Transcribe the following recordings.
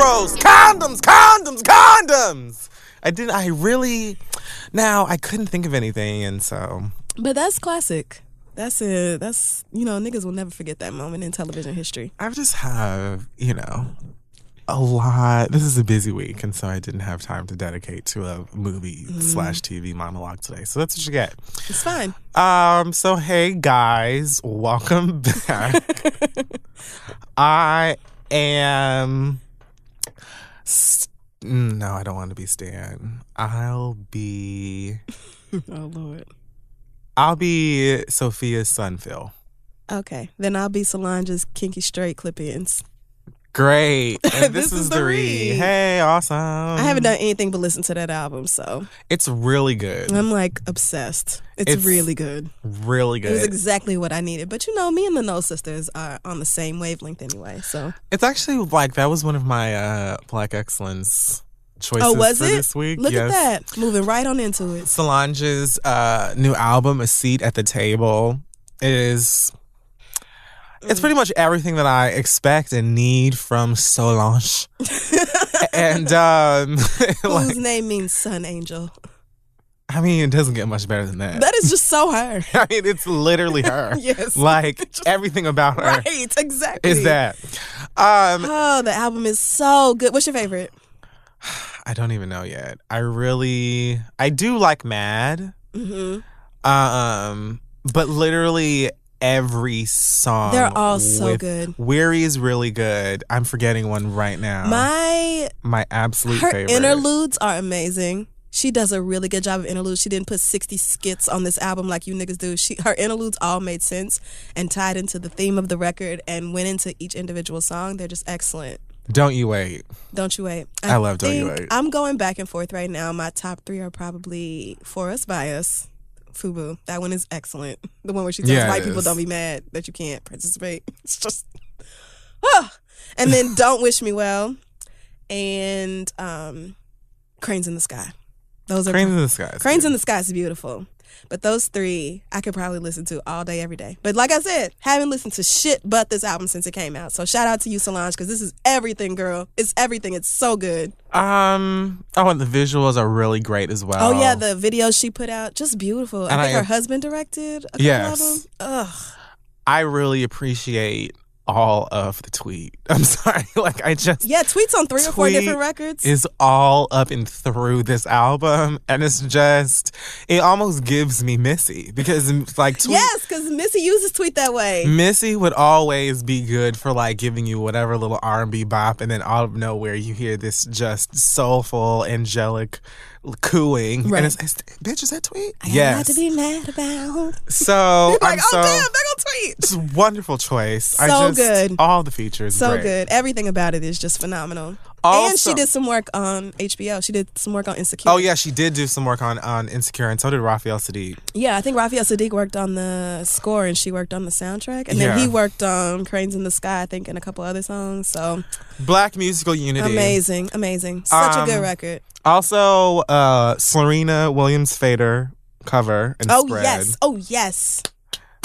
Condoms, Condoms, condoms, condoms. I didn't. I really. Now I couldn't think of anything, and so But that's classic. That's it. That's you know niggas will never forget that moment in television history. I just have you know a lot. This is a busy week, and so I didn't have time to dedicate to a movie slash TV monologue today. So that's what you get. It's fine. Um. So hey guys, welcome back. I am. St- no, I don't want to be Stan. I'll be. Oh lord. I'll be Sophia's son, Phil. Okay, then I'll be Solange's kinky straight clip ins. Great. And this, This is, is the the read. read. Hey, awesome. I haven't done anything but listen to that album, so It's really good. I'm like obsessed. It's, It's- really good. really good. It was exactly what I needed. But you know, me and the Knowles Sisters are on the same wavelength anyway. So It's actually like that was one of my uh Black Excellence choices oh, was for it? this week. Look yes. at that, moving right on into it. Solange's uh, new album, A Seat at the Table, is it's pretty much everything that I expect and need from Solange. and um Whose like, name means Sun Angel. I mean, it doesn't get much better than that. That is just so her. I mean, it's literally her. Yes. Like everything about her Right, exactly. is that. Um Oh, the album is so good. What's your favorite? I don't even know yet. I really I do like Mad. hmm Um but literally every song They're all so good. Weary is really good. I'm forgetting one right now. My My absolute her favorite. interludes are amazing. She does a really good job of interludes. She didn't put 60 skits on this album like you niggas do. She her interludes all made sense and tied into the theme of the record and went into each individual song. They're just excellent. Don't you wait. Don't you wait. I love Don't You Wait. I'm going back and forth right now. My top three are probably For Us by Us. Fubu. That one is excellent. The one where she tells Yeah, white people don't be mad that you can't participate. It's just ah. And then Don't Wish Me Well and um Cranes in the Sky. Those are Cranes in the Sky. Cranes good. in the Sky is beautiful. But those three I could probably listen to all day, every day. But like I said, haven't listened to shit but this album since it came out. So shout out to you, Solange, because this is everything, girl. It's everything. It's so good. Um oh and the visuals are really great as well. Oh yeah, the videos she put out, just beautiful. I think I- her husband directed a couple Yes. of them. Ugh. I really appreciate all of the tweet. I'm sorry. Like I just Yeah, tweets on three or four different records. is all up and through this album and it's just it almost gives me Missy because like tweet, yes, because Missy uses tweet that way. Missy would always be good for like giving you whatever little R&B bop and then out of nowhere you hear this just soulful angelic cooing Right. and it's, it's bitch is that tweet? I a to be mad about. So like, I'm oh so damn, they're gonna tweet. it's a wonderful choice. I So just, good. All the features. So great. good. Everything about it is just phenomenal. And she did some work on HBO. She did some work on Insecure. Oh yeah, she did do some work on on Insecure, and so did Raphael Saadiq. Yeah, I think Raphael Saadiq worked on the score and she worked on the soundtrack. And then Yeah. he worked on Cranes in the Sky, I think, and a couple other songs. So Black musical unity. amazing, amazing. Such a good Um, record. Also, uh, Serena Williams Fader cover and Oh, spread. yes. Oh, yes.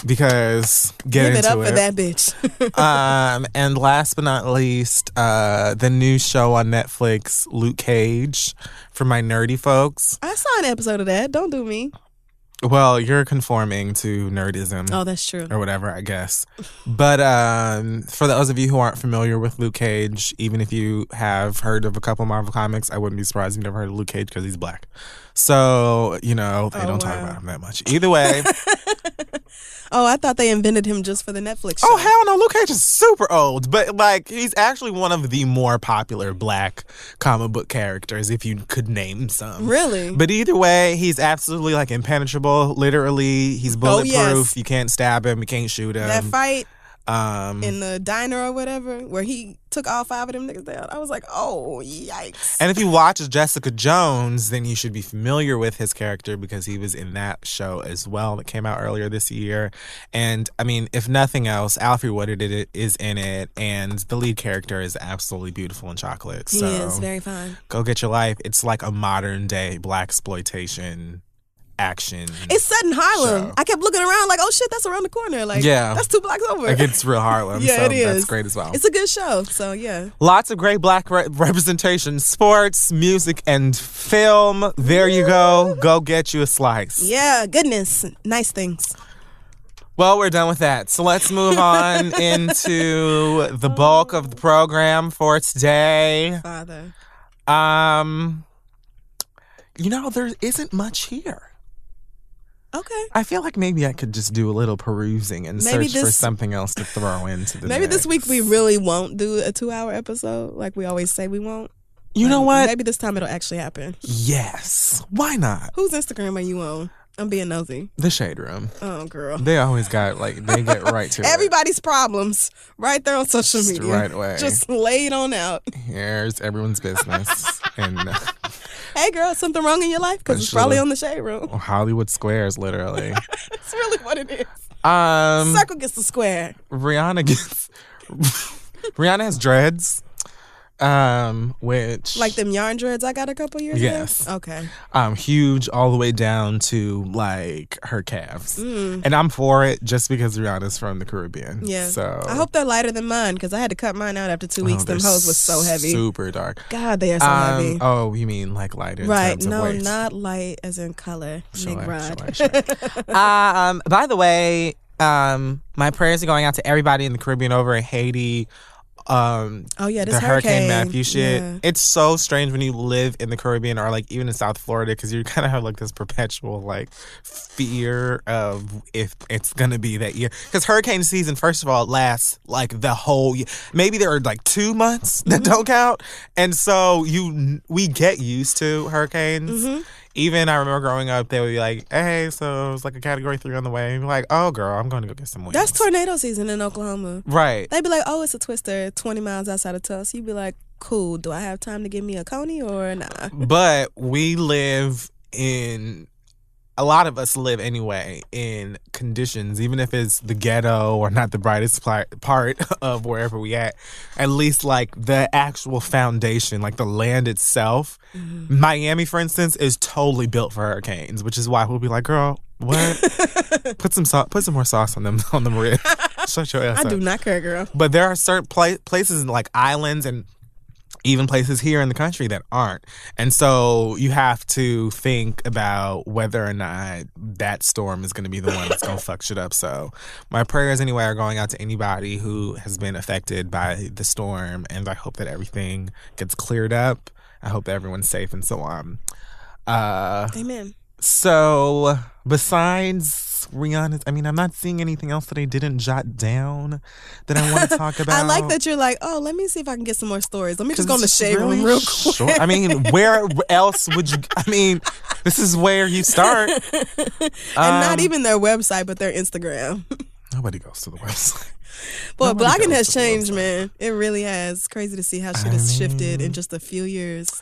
Because get Give it up for that bitch. um, and last but not least, uh, the new show on Netflix, Luke Cage, for my nerdy folks. I saw an episode of that. Don't do me. Well, you're conforming to nerdism. Oh, that's true. or whatever, I guess. But um, for those of you who aren't familiar with Luke Cage, even if you have heard of a couple Marvel comics, I wouldn't be surprised if you've never heard of Luke Cage because he's black. So, you know, they Oh, don't talk about him that much. Either way, Oh, I thought they invented him just for the Netflix oh, show. oh, hell no, Luke Cage is super old, but like, he's actually one of the more popular black comic book characters, if you could name some. Really? But either way, he's absolutely like impenetrable. Literally, he's bulletproof. Oh, yes. You can't stab him. You can't shoot him. that fight um, in the diner or whatever, where he took all five of them niggas down, I was like, oh, yikes. And if you watch Jessica Jones, then you should be familiar with his character because he was in that show as well that came out earlier this year. And I mean, if nothing else, Alfre Woodard is in it, and the lead character is absolutely beautiful in chocolate. he So is very fine. go get your life. It's like a modern day black exploitation action. It's set in Harlem. Show. I kept looking around like, oh shit, that's around the corner. Like, Yeah. that's two blocks over. like it's real Harlem. yeah, so it is. That's great as well. It's a good show. So yeah. Lots of great black re- representation, sports, music, and film. There you go. Go get you a slice. Yeah, goodness. Nice things. Well, we're done with that. So let's move on into the bulk of the program for today. Father. Um, you know, there isn't much here. Okay. I feel like maybe I could just do a little perusing and Maybe search for something else to throw into the Maybe this week we really won't do a two hour episode like we always say we won't. You know what? Maybe this time it'll actually happen. Yes. Why not? Whose Instagram are you on? I'm being nosy. The Shade Room. Oh, girl. They always got, like, they get right to it. Everybody's problems right there on social Just media. right away. Just laid on out. Here's everyone's business. and Hey, girl, something wrong in your life? Because it's probably on the shade room. Hollywood Squares, literally. That's really what it is. Um, Circle gets the square. Rihanna gets Rihanna has dreads, um, which Like them yarn dreads I got a couple years Yes. ago? Okay. um huge all the way down to like her calves, and I'm for it just because Rihanna's from the Caribbean. Mm. Yeah. so I hope they're lighter than mine because I had to cut mine out after two Oh, weeks. them hoes was so heavy. super dark. God, they are so Um, heavy. oh, you mean like lighter? Right. No, not light as in color. Sure, rod. sure, sure. um, by the way, um, my prayers are going out to everybody in the Caribbean over in Haiti. Um, Oh, yeah, this the Hurricane hurricane. Matthew shit. Yeah. It's so strange when you live in the Caribbean or like even in South Florida because you kind of have like this perpetual like fear of if it's gonna be that year. Because hurricane season, first of all, lasts like the whole year. Maybe there are like two months that Mm-hmm. don't count, and so you we get used to hurricanes. Mm-hmm. Even I remember growing up, they would be like, "Hey, so it's like a category three on the way." And you're like, "Oh, girl, I'm going to go get some wings." That's tornado season in Oklahoma. right. They'd be like, oh, it's a twister 20 miles outside of Tulsa. You'd be like, cool. Do I have time to give me a coney or nah? but we live in a lot of us live anyway in conditions even if it's the ghetto or not the brightest part of wherever we at at least like the actual foundation like the land itself. Mm-hmm. Miami for instance is totally built for hurricanes which is why we'll be like girl what? Put some sauce put some more sauce on them on the rib shut your ass I up. do not care, girl. but there are certain pla- places like islands and even places here in the country that aren't. And so you have to think about whether or not that storm is going to be the one that's going to fuck shit up. So my prayers, anyway, are going out to anybody who has been affected by the storm. And I hope that everything gets cleared up. I hope that everyone's safe and so on. Uh, Amen. So besides Rihanna's, I mean, I'm not seeing anything else that I didn't jot down that I want to talk about. I like that you're like, oh, let me see if I can get some more stories. Let me just go in the shade really room real quick. short. I mean, where else would you? I mean, this is where you start. and not Um, even their website, but their Instagram. Nobody goes to the website. Boy, Nobody blogging has changed, man. It really has. It's crazy to see how shit has shifted in just a few years.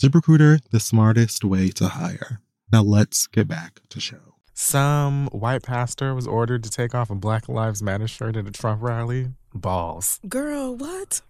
ZipRecruiter, the smartest way to hire. Now let's get back to show. Some white pastor was ordered to take off a Black Lives Matter shirt at a Trump rally. Balls. Girl, what?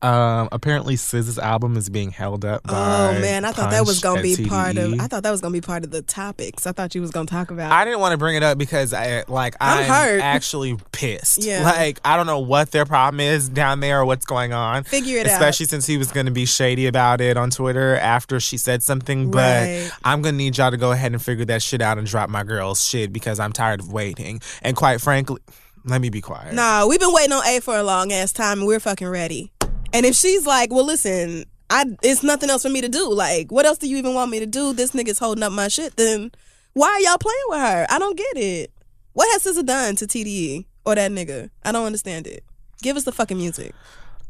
Um, apparently, SZA's album is being held up. By Oh man, I thought that was gonna be part of. I thought that was gonna be part of the topics. I thought you was gonna talk about. I didn't want to bring it up because I like I'm I'm, hurt. actually pissed. Yeah. Like I don't know what their problem is down there or what's going on. Figure it out. Especially since he was going to be shady about it on Twitter after she said something. But Right. I'm going to need y'all to go ahead and figure that shit out and drop my girl's shit because I'm tired of waiting. And quite frankly, let me be quiet. Nah, we've been waiting on A for a long ass time, and we're fucking ready. And if she's like, "Well, listen, I it's nothing else for me to do. Like, what else do you even want me to do? This nigga's holding up my shit. Then why are y'all playing with her? I don't get it. What has SZA done to TDE or that nigga? I don't understand it. Give us the fucking music.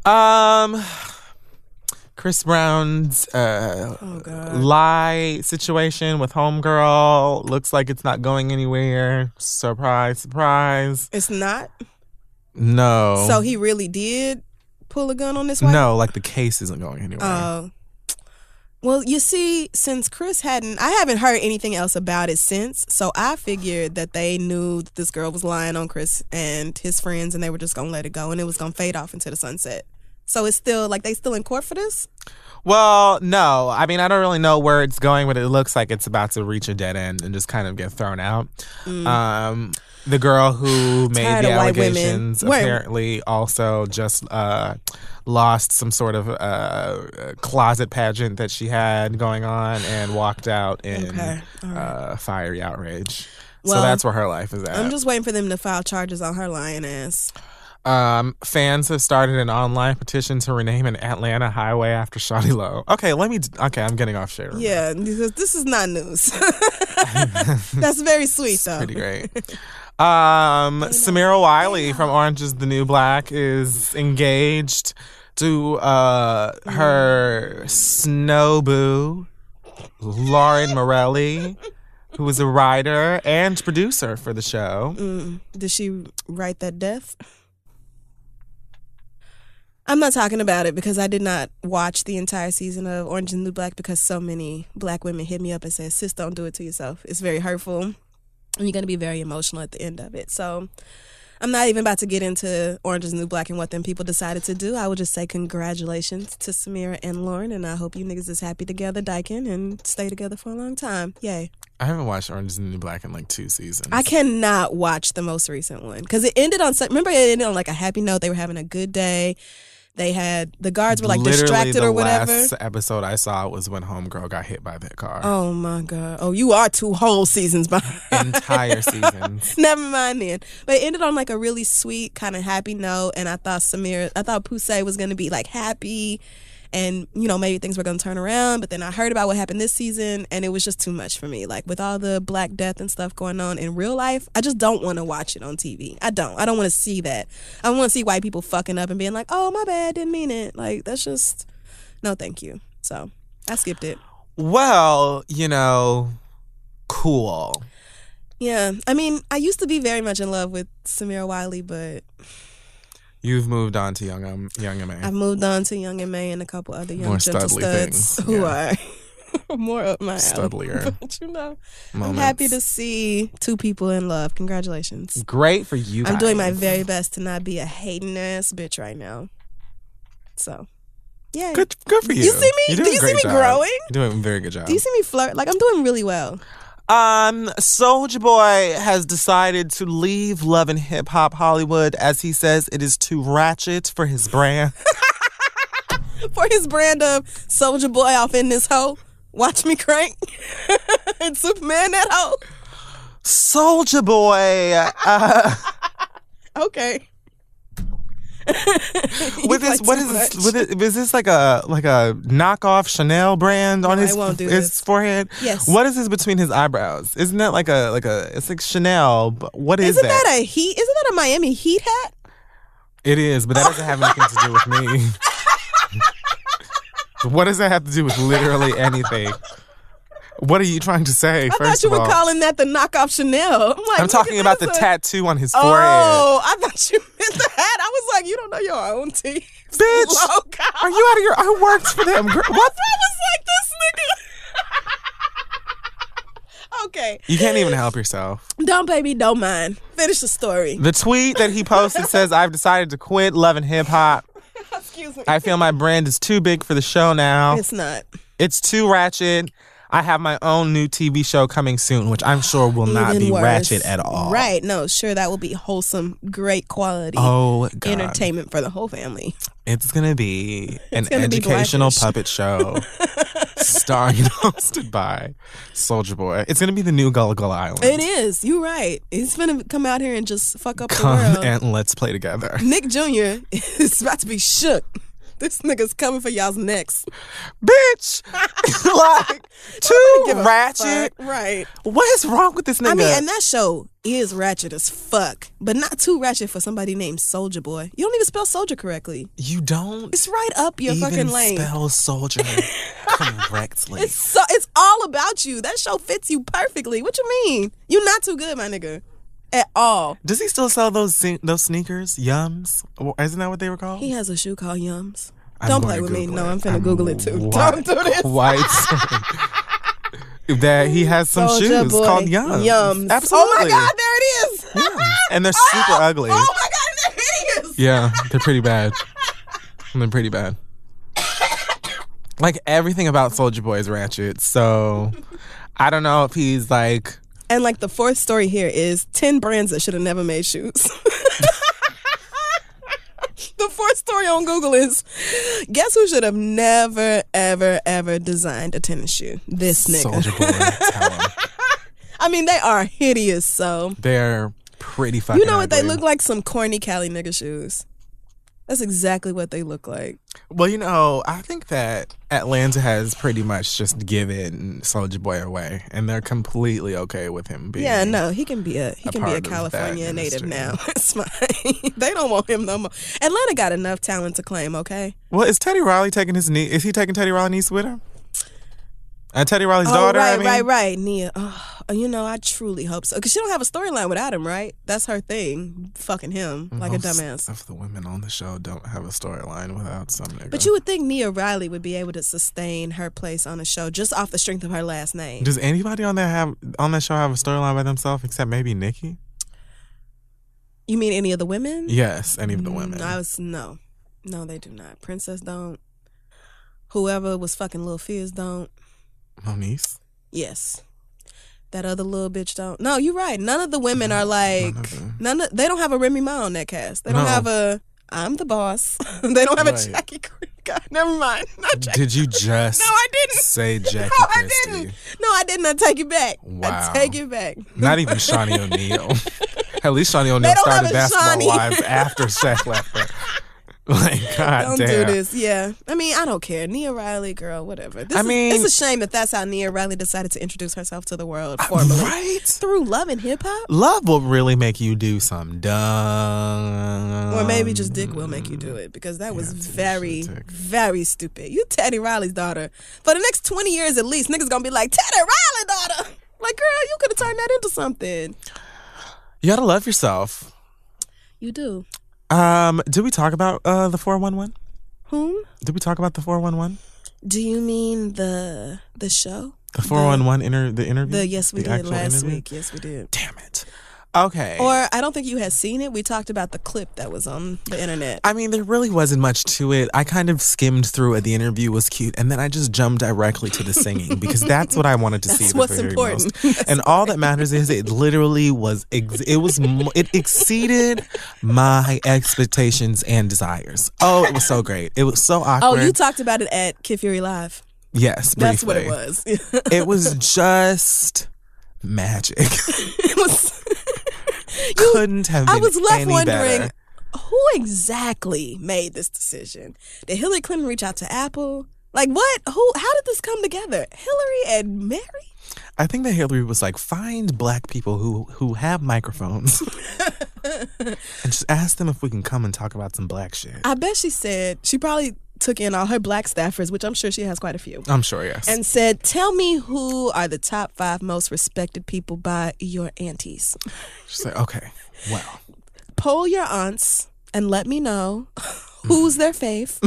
Um, Chris Brown's uh, Oh lie situation with Homegirl looks like it's not going anywhere. Surprise, surprise. It's not. No. So he really did pull a gun on this white No, like the case isn't going anywhere. Oh. well, you see, since Chris hadn't, I haven't heard anything else about it since. So I figured that they knew that this girl was lying on Chris and his friends, and they were just gonna let it go, and it was gonna fade off into the sunset. So it's still like they still in court for this. well, no. I mean, I don't really know where it's going, but it looks like it's about to reach a dead end and just kind of get thrown out. Um, the girl who made. The of white women. allegations Wait. apparently also just uh, lost some sort of uh, closet pageant that she had going on and walked out in Okay. All right. uh, fiery outrage. so that's where her life is at. I'm just waiting for them to file charges on her lying ass. Um, fans have started an online petition to rename an Atlanta highway after Shawty Lo. Okay, let me. Okay, I'm getting off shit. Yeah, because this is not news. That's very sweet though. pretty great. Um, Samira Wiley from Orange is the New Black is engaged to uh her snow boo, Lauren Morelli, who is a writer and producer for the show. Mm. Did she write that death? I'm not talking about it because I did not watch the entire season of Orange and the New Black because so many black women hit me up and said, "Sis, don't do it to yourself. It's very hurtful, and you're gonna be very emotional at the end of it." So. I'm not even about to get into Orange is New Black and what them people decided to do. I would just say congratulations to Samira and Lauren, and I hope you niggas is happy together, Dyken, and stay together for a long time. Yay. I haven't watched Orange is the New Black in like two seasons. I cannot watch the most recent one because it ended on. Remember, it ended on like a happy note. They were having a good day. They had the guards were like Literally distracted or whatever. Last episode I saw was when Homegirl got hit by that car. Oh my god! Oh, you are two whole seasons behind. Entire seasons. Never mind then. But it ended on like a really sweet, kind of happy note. And I thought Samir, I thought Poussey was gonna be like happy, and you know maybe things were gonna turn around. But then I heard about what happened this season, and it was just too much for me. Like with all the black death and stuff going on in real life, I just don't want to watch it on TV. I don't. I don't want to see that. I want to see white people fucking up and being like, "Oh my bad, didn't mean it." Like that's just no, thank you. So I skipped it. Well, you know, cool. Yeah, I mean, I used to be very much in love with Samira Wiley, but You've moved on to Young um, Young M.A. I've moved on to Young and May and a couple other young More gentle studs things, who yeah. are more up my alley. Studlier But you know, I'm happy to see two people in love. Congratulations. Great for you. I'm doing my very best to not be a hating ass bitch right now. So, yeah. good. Good for you. You see me? Do you see me job. growing? You're doing a very good job. Do you see me flirt? Like I'm doing really well. Um, Soulja Boy has decided to leave Love and Hip Hop Hollywood as he says it is too ratchet for his brand. For his brand of Soulja Boy off in this hoe. Watch me crank. and Superman that hoe. Soulja Boy, uh, Okay. With this, what is this? With it, is this like a like a knockoff Chanel brand on No, his his this. forehead? Yes. What is this between his eyebrows? Isn't that like a like a? It's like Chanel, but what is Isn't that a heat? Isn't that a Miami Heat hat? It is, but that doesn't have anything to do with me. what does that have to do with literally anything? What are you trying to say? I first thought you were all? calling that the knockoff Chanel. I'm like, I'm talking about the this. tattoo on his forehead. Oh, I thought you meant the hat. I was like, you don't know your own team. Bitch, are you out of your? I worked for them. Girl. What? I was like, this nigga. okay. You can't even help yourself. Don't baby, don't mind. Finish the story. The tweet that he posted says, "I've decided to quit loving hip hop. Excuse me. I feel my brand is too big for the show now. It's not. It's too ratchet." I have my own new TV show coming soon, which I'm sure will not Even be worse. ratchet at all. Right. No, sure, that will be wholesome, great quality Oh, God. entertainment for the whole family. It's gonna be an gonna educational Blackish. puppet show, starring and hosted by Soulja Boy. It's gonna be the new Gullah Gullah Island. It is. You're right. He's gonna come out here and just fuck up the Come world. and let's play together, Nick Jr. is about to be shook. This nigga's coming for y'all's necks. bitch. like too ratchet. Right. What is wrong with this nigga? I mean, and that show is ratchet as fuck, but not too ratchet for somebody named Soulja Boy. You don't even spell soldier correctly. you don't It's right up your even fucking lane. spell soldier correctly. It's so it's all about you. That show fits you perfectly. What you mean? You not too good, my nigga. At all. Does he still sell those those sneakers? Yums? Isn't that what they were called? He has a shoe called Yums. I'm Don't play with me. Google No. I'm finna Google it too. Quite- Don't do this. Certain that he has some Soulja shoes Boy. called Yums. Yums. Absolutely. Oh my God, there it is. Yums. And they're oh, super ugly. Oh my God, there it is. Yeah, they're pretty bad. They're pretty bad. Like everything about Soulja Boy is ratchet. So I don't know if he's like And like the fourth story here is 10 brands that should have never made shoes. the fourth story on Google is guess who should have never, ever, ever designed a tennis shoe? This nigga. Boy. I mean, they are hideous, so. They're pretty fucking. You know what? They look like some corny Cali nigga shoes. That's exactly what they look like. Well, you know, I think that Atlanta has pretty much just given Soulja Boy away, and they're completely okay with him being. Yeah, no, he can be a he a can be a part of that California native now. It's fine. they don't want him no more. Atlanta got enough talent to claim. Okay. Well, is Teddy Riley taking his niece? Is he taking Teddy Riley's niece with him? And Teddy Riley's oh, daughter. right, I mean, right, right. Nia. Oh, you know, I truly hope so. Because she don't have a storyline without him, right? That's her thing, fucking him like a Most dumbass. Of the women on the show don't have a storyline without some nigga. But you would think Nia Riley would be able to sustain her place on the show just off the strength of her last name. Does anybody on that have on that show have a storyline by themselves except maybe Nikki? You mean any of the women? Yes, any of the women. Mm, I was no, no, they do not. Princess don't. Whoever was fucking Lil Fizz don't. Moniece. Yes. That other little bitch don't. No, you're right. None of the women are like None of none. Of, they don't have a Remy Ma on that cast. They don't No. have a. I'm the boss. they don't have Right. a Jackie. Cre- God, never mind. Not Jackie. Did you just No, I didn't. say Jackie No, I Christie? didn't. No, I didn't. I take it back. Wow. I take it back. Not even Shaunie O'Neal. At least Shaunie O'Neal They don't have started Basketball Shaunie. Wives after Shaq left. Like, God don't damn. do this. Yeah. I mean, I don't care. Nia Riley, girl, whatever. This I is, mean- it's a shame that that's how Nia Riley decided to introduce herself to the world uh, formally. Right? Through love and hip hop? Love will really make you do some dumb. Or maybe just Dick will make you do it because that was very, very stupid. You Teddy Riley's daughter. For the next 20 years at least, niggas gonna be like, Teddy Riley daughter. Like, girl, you could have turned that into something. You gotta love yourself. You do. Um, did we talk about uh the four one one? Whom? Did we talk about the four one one? Do you mean the the show? The four one one inter the interview. The yes we The did last interview? week. Yes we did. Damn it. Okay. Or I don't think you had seen it. We talked about the clip that was on the internet. I mean, there really wasn't much to it. I kind of skimmed through it. The interview was cute, and then I just jumped directly to the singing because that's what I wanted to see. That's the what's important. and all that matters is it literally was. Ex- it was. It exceeded my expectations and desires. Oh, it was so great. It was so oh, awkward. Oh, you talked about it at Kid Fury Live. yes, briefly. That's what it was. It was just magic. it was. Couldn't have been I was left any wondering better. who exactly made this decision. Did Hillary Clinton reach out to Apple? Like what? Who? How did this come together? Hillary and Mary? I think that Hillary was like, find black people who who have microphones, and just ask them if we can come and talk about some black shit. I bet she said she probably took in all her black staffers, which I'm sure she has quite a few. I'm sure, yes. And said, "Tell me who are the top five most respected people by your aunties. She's like, okay, well, Poll your aunts and let me know who's their fave."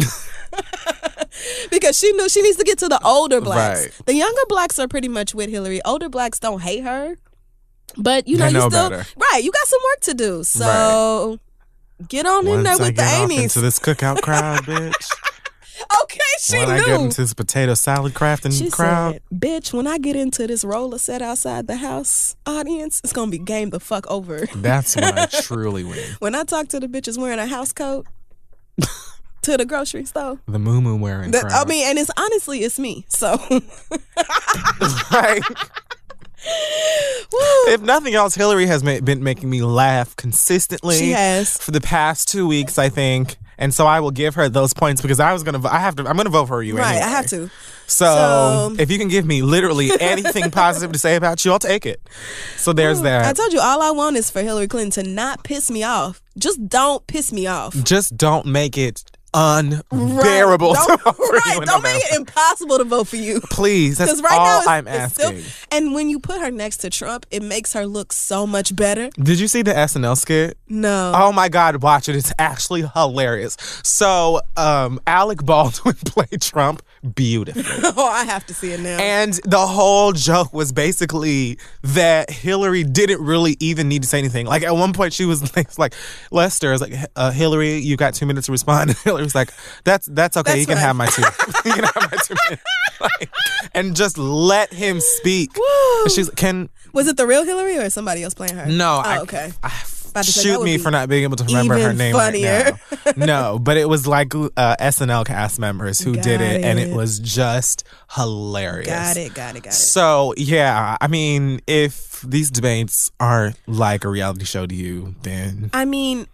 because she knew she needs to get to the older blacks. Right. The younger blacks are pretty much with Hillary. Older blacks don't hate her, but you know, They you know still right. You got some work to do. So get on in once there I with the get off Amies. into this cookout crowd, bitch. okay, she when knew. I get into this potato salad crafting She crowd, said, "Bitch, when I get into this roller set outside the house audience, it's gonna be game the fuck over." that's when I truly win. When I talk to the bitches wearing a house coat to the grocery store, The moo moo wearing that, crowd. I mean, and it's honestly it's me. So, Right. If nothing else, Hillary has ma- been making me laugh consistently. She has. for the past two weeks, I think, and so I will give her those points because I was gonna. I have to. I'm gonna vote for you. right, anyway. I have to. So, So- if you can give me literally anything positive to say about you, I'll take it. So there's I that. I told you all I want is for Hillary Clinton to not piss me off. Just don't piss me off. Just don't make it unbearable. Right. Don't, right. Don't make it impossible to vote for you. Please, that's Because right all now I'm it's still, asking. and when you put her next to Trump, it makes her look so much better. Did you see the SNL skit? No. Oh my God, watch it. It's actually hilarious. So, um, Alec Baldwin played Trump beautifully. Oh, I have to see it now. And the whole joke was basically that Hillary didn't really even need to say anything. Like at one point, she was like, like Lester is like, uh, Hillary, you got two minutes to respond. And Hillary was like, that's that's okay. That's you can right. have my two. you can have my two minutes. Like, and just let him speak. Woo. And she's can Was it the real Hillary or somebody else playing her? no. Oh, I, okay. I, About to say, that shoot me for not being able to remember her name funnier. right now. no, but it was like uh, SNL cast members who did Got it, and it it. was just hilarious. Got it, got it, got it. So yeah, I mean, if these debates are like a reality show to you, then I mean,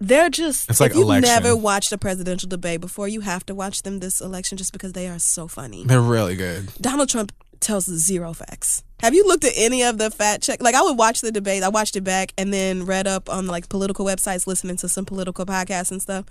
they're just. It's like if you've election. never watched a presidential debate before, you have to watch them this election just because they are so funny. they're really good. Donald Trump tells zero facts. Have you looked at any of the fact check? Like I would watch the debate, I watched it back, and then read up on like political websites, listening to some political podcasts and stuff.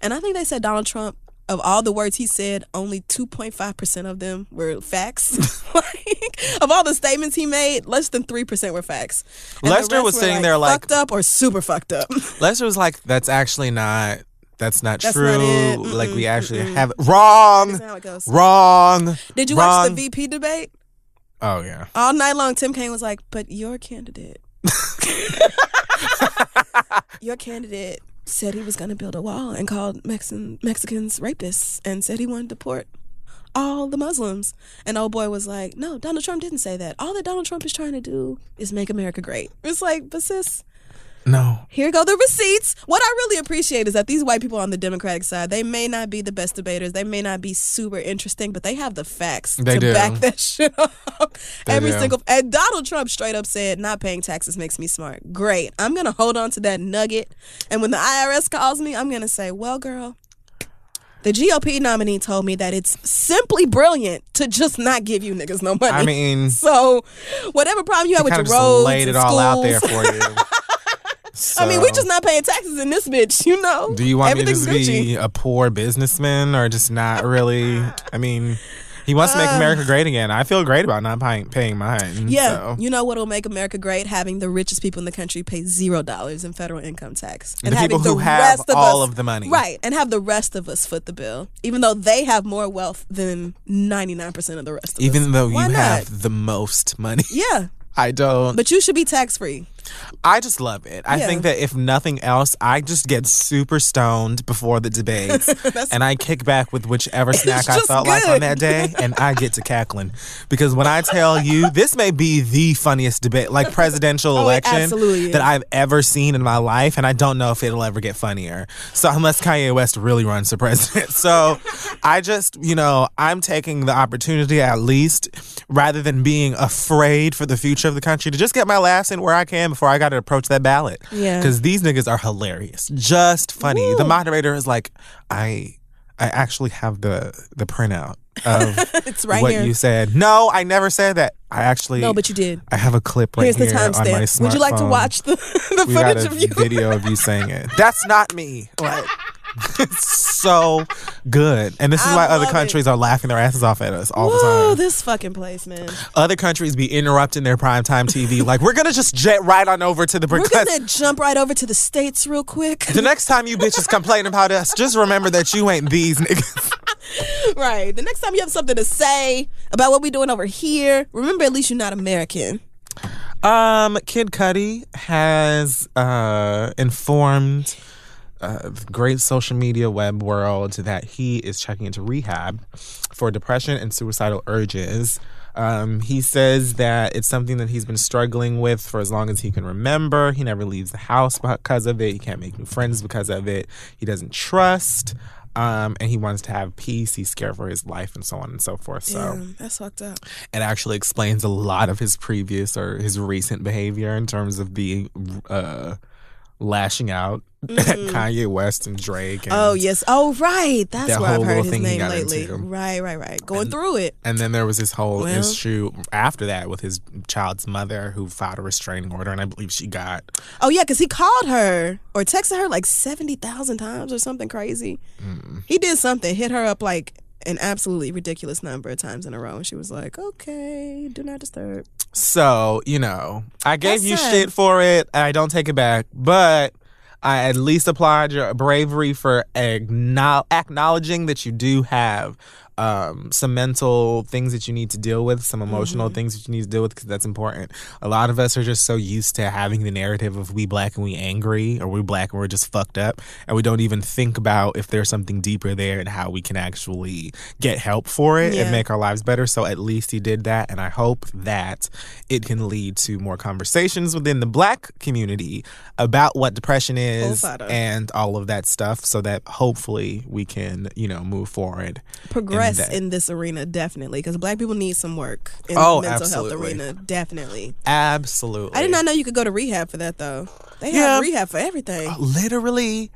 And I think they said Donald Trump of all the words he said, only 2.5% of them were facts. like, of all the statements he made, less than 3% were facts. And Lester was sitting there like- fucked up or super fucked up. Lester was like, "That's actually not. That's not That's true. not. Like we actually mm-mm. have wrong, it goes. wrong. Did you wrong. watch the VP debate? Oh yeah. All night long, Tim Kaine was like, but your candidate, your candidate said he was going to build a wall and called Mexican, Mexicans rapists and said he wanted to deport all the Muslims. And old boy was like, no, Donald Trump didn't say that. All that Donald Trump is trying to do is make America great. It's like, but sis, No. here go the receipts. What I really appreciate is that these white people on the Democratic side, they may not be the best debaters, they may not be super interesting, but they have the facts They to do. back that shit up. They Every do. single and Donald Trump straight up said, "Not paying taxes makes me smart." Great. I'm gonna hold on to that nugget, and when the IRS calls me, I'm gonna say, "Well, girl." The GOP nominee told me that it's simply brilliant to just not give you niggas no money. I mean, so whatever problem you have with your roads, laid it and all out there for you. I mean, we So, just not paying taxes in this bitch, you know. Do you want me to just be a poor businessman or just not really? I mean, he wants to make uh, America great again. I feel great about not paying, paying mine. Yeah, so. you know what'll make America great? Having the richest people in the country pay zero dollars in federal income tax, and The having people who have rest of all us- of the money. right? And have the rest of us foot the bill, even though they have more wealth than ninety nine percent of the rest of us. Even though you not? have the most money, yeah, I don't. but you should be tax free. I just love it. I Yeah. think that if nothing else, I just get super stoned before the debates and I kick back with whichever snack I felt like on that day and I get to cackling. Because when I tell you, this may be the funniest debate, like presidential Oh, election that I've ever seen in my life. And I don't know if it'll ever get funnier. So, unless Kanye West really runs for president. So, I just, you know, I'm taking the opportunity at least rather than being afraid for the future of the country to just get my laughs in where I can before I got to approach that ballot. Yeah. Because these niggas are hilarious. Just funny. The moderator is like, I I actually have the the printout of It's right what here. you said. No, I never said that. I actually no, but you did. I have a clip right Here's the here on my timestamp. Would you like to watch the, the We got footage a of you? video of you saying it. That's not me. Like, it's so good. And this is I why other countries are laughing their asses off at us all the time. this fucking place, man. Other countries be interrupting their primetime TV. Like, we're gonna just jet right on over to the We're gonna jump right over to the states real quick. the next time you bitches complain about us, just remember that you ain't these niggas. right. The next time you have something to say about what we're doing over here, remember at least you're not American. Um, Kid Cudi has uh, informed uh, great social media web world that he is checking into rehab for depression and suicidal urges. Um, he says that it's something that he's been struggling with for as long as he can remember. He never leaves the house because of it. He can't make new friends because of it. He doesn't trust. Um, and he wants to have peace. He's scared for his life and so on and so forth. So that's fucked up. it actually explains a lot of his previous or his recent behavior in terms of being uh lashing out at Kanye West and Drake. And. Oh yes. Oh right. That's That where I've heard his he name got lately. into. Right, right, right. Going through it. And then there was this whole Well- issue after that with his child's mother who filed a restraining order, and I believe she got Oh yeah, because he called her or texted her like seventy thousand times or something crazy. Mm. He did something, hit her up like an absolutely ridiculous number of times in a row, and she was like, "Okay, do not disturb." So, you know, I gave That's you sad. shit for it, I don't take it back, but I at least applaud your bravery for acknowledging that you do have um, some mental things that you need to deal with, some emotional Mm-hmm. things that you need to deal with, because that's important. A lot of us are just so used to having the narrative of we black and we angry, or we black and we're just fucked up, and we don't even think about if there's something deeper there and how we can actually get help for it Yeah. and make our lives better. So at least he did that, and I hope that it can lead to more conversations within the black community about what depression is and all of that stuff, so that hopefully we can, you know, move forward. Progress that. in, this arena definitely because black people need some work in Oh, the mental health arena. Definitely. Absolutely, I did not know you could go to rehab for that though. They Yeah. have rehab for everything. Oh, literally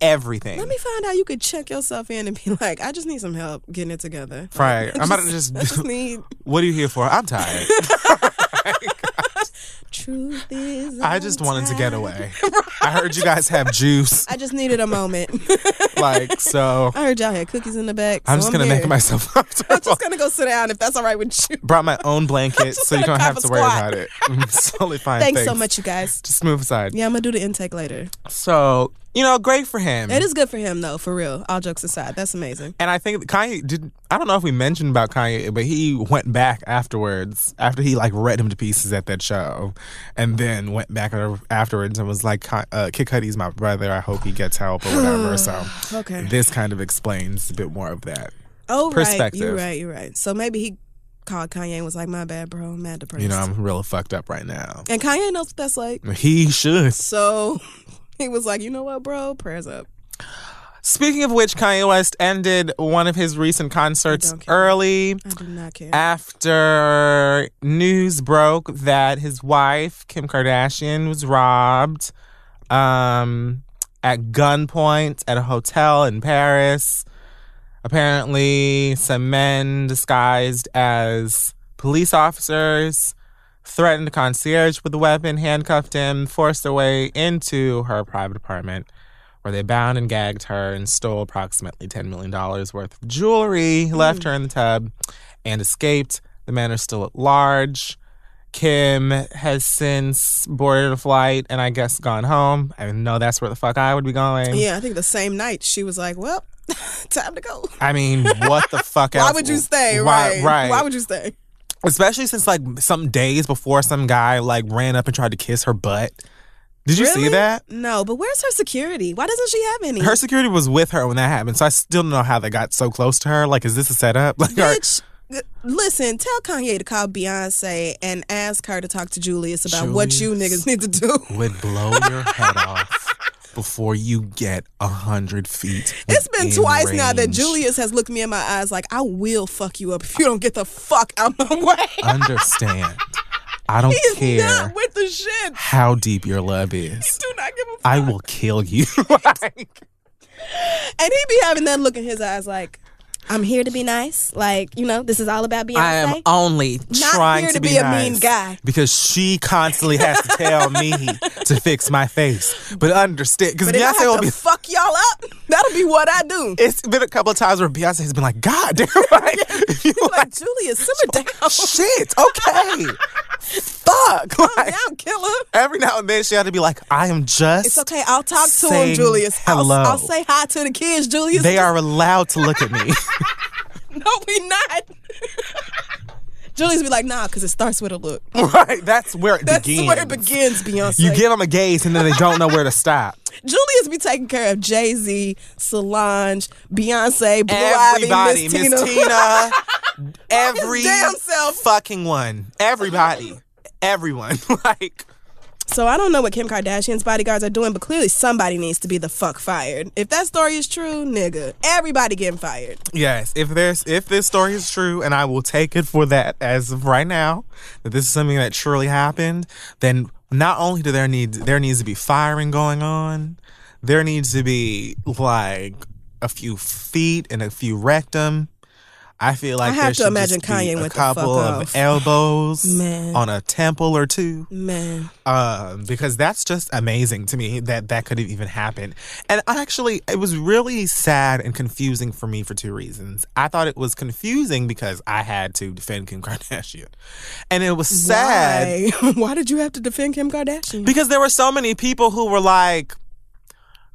everything. Let me find out you could check yourself in and be like, I just need some help getting it together. Right. I I'm about to just- I just need what are you here for? I'm tired. Truth is, I just wanted to get away. I heard you guys have juice, I just needed a moment. like so. I heard y'all had cookies in the back. I'm so just gonna here. make myself I'm just gonna go sit down if that's all right with you. Brought my own blanket, so you don't have to a worry about it. It's totally fine. Thanks so much, you guys. Just move aside. Yeah, I'm gonna do the intake later. So you know, great for him. It is good for him though, for real. All jokes aside, that's amazing. And I think Kanye did. I don't know if we mentioned about Kanye, but he went back afterwards after he like read him to pieces at that show, and then went back afterwards and was like, uh, "Kid Cudi's my brother. I hope he gets help or whatever." so Okay. this kind of explains a bit more of that. Oh, right. You're right. You're right. So maybe he called Kanye and was like, "My bad, bro. I'm mad depressed." You know, I'm real fucked up right now. and Kanye knows what that's like. He should. So he was like, "You know what, bro? Prayers up." Speaking of which, Kanye West ended one of his recent concerts early. I do not care. after news broke that his wife Kim Kardashian was robbed um, at gunpoint at a hotel in Paris. Apparently, some men disguised as police officers threatened a concierge with a weapon, handcuffed him, forced their way into her private apartment, where they bound and gagged her and stole approximately $10 million worth of jewelry, mm. left her in the tub, and escaped. The man is still at large. Kim has since boarded a flight and I guess gone home. I know that's where the fuck I would be going. yeah, I think the same night she was like, "Well, time to go." I mean, what the fuck Why else? would you stay? Why- right. Right. Why would you stay? Especially since like some days before some guy like ran up and tried to kiss her butt. Did you see that? No, but where's her security? Why doesn't she have any? Her security was with her when that happened, so I still don't know how they got so close to her. Like, is this a setup? Like, Bitch, listen, tell Kanye to call Beyonce and ask her to talk to Julius about what you niggas need to do. would blow your head off before you get a hundred feet. It's been twice now that. Julius has looked me in my eyes like, I will fuck you up if you don't get the fuck out of my way. understand. I don't He's care not with the shit. how deep your love is. Do not give a fuck. I will kill you. Like, And he be having that look in his eyes like, I'm here to be nice. Like, you know, this is all about Beyonce. I am only Not trying here to to be a mean guy. because she constantly has to tell me to fix my face. But understand, because Beyonce will be. fuck y'all up, that'll be what I do. It's been a couple of times where Beyonce has been like, God damn, you like, like, Julius, simmer down. shit, okay. Fuck. Calm Like, down, killer. every now and then she had to be like, I am just. It's okay. I'll talk to him, Julius. I'll, hello. I'll say hi to the kids, Julius. They are allowed to look at me. No, we not. Julius be like, nah, because it starts with a look. right. That's where it That's begins. where it begins, Beyonce. You give them a gaze and then they don't know where to stop. Julius be taking care of Jay Z, Solange, Beyonce, Blue Everybody, Miss Miss Tina. Tina, every damn self. fucking one. Everybody. Everyone. like, So I don't know what Kim Kardashian's bodyguards are doing, but clearly somebody needs to be the fuck fired. If that story is true, nigga, everybody getting fired. yes, if there's if this story is true, and I will take it for that as of right now, that this is something that truly happened, then not only do there need there needs to be firing going on, there needs to be like a few feet and a few rectum. I feel like I have there to imagine Kanye a the fuck couple of off. elbows Man. on a temple or two. Man. um, because that's just amazing to me that that could have even happened. And actually, it was really sad and confusing for me for two reasons. I thought it was confusing because I had to defend Kim Kardashian, and it was sad Why? Why did you have to defend Kim Kardashian? because there were so many people who were like,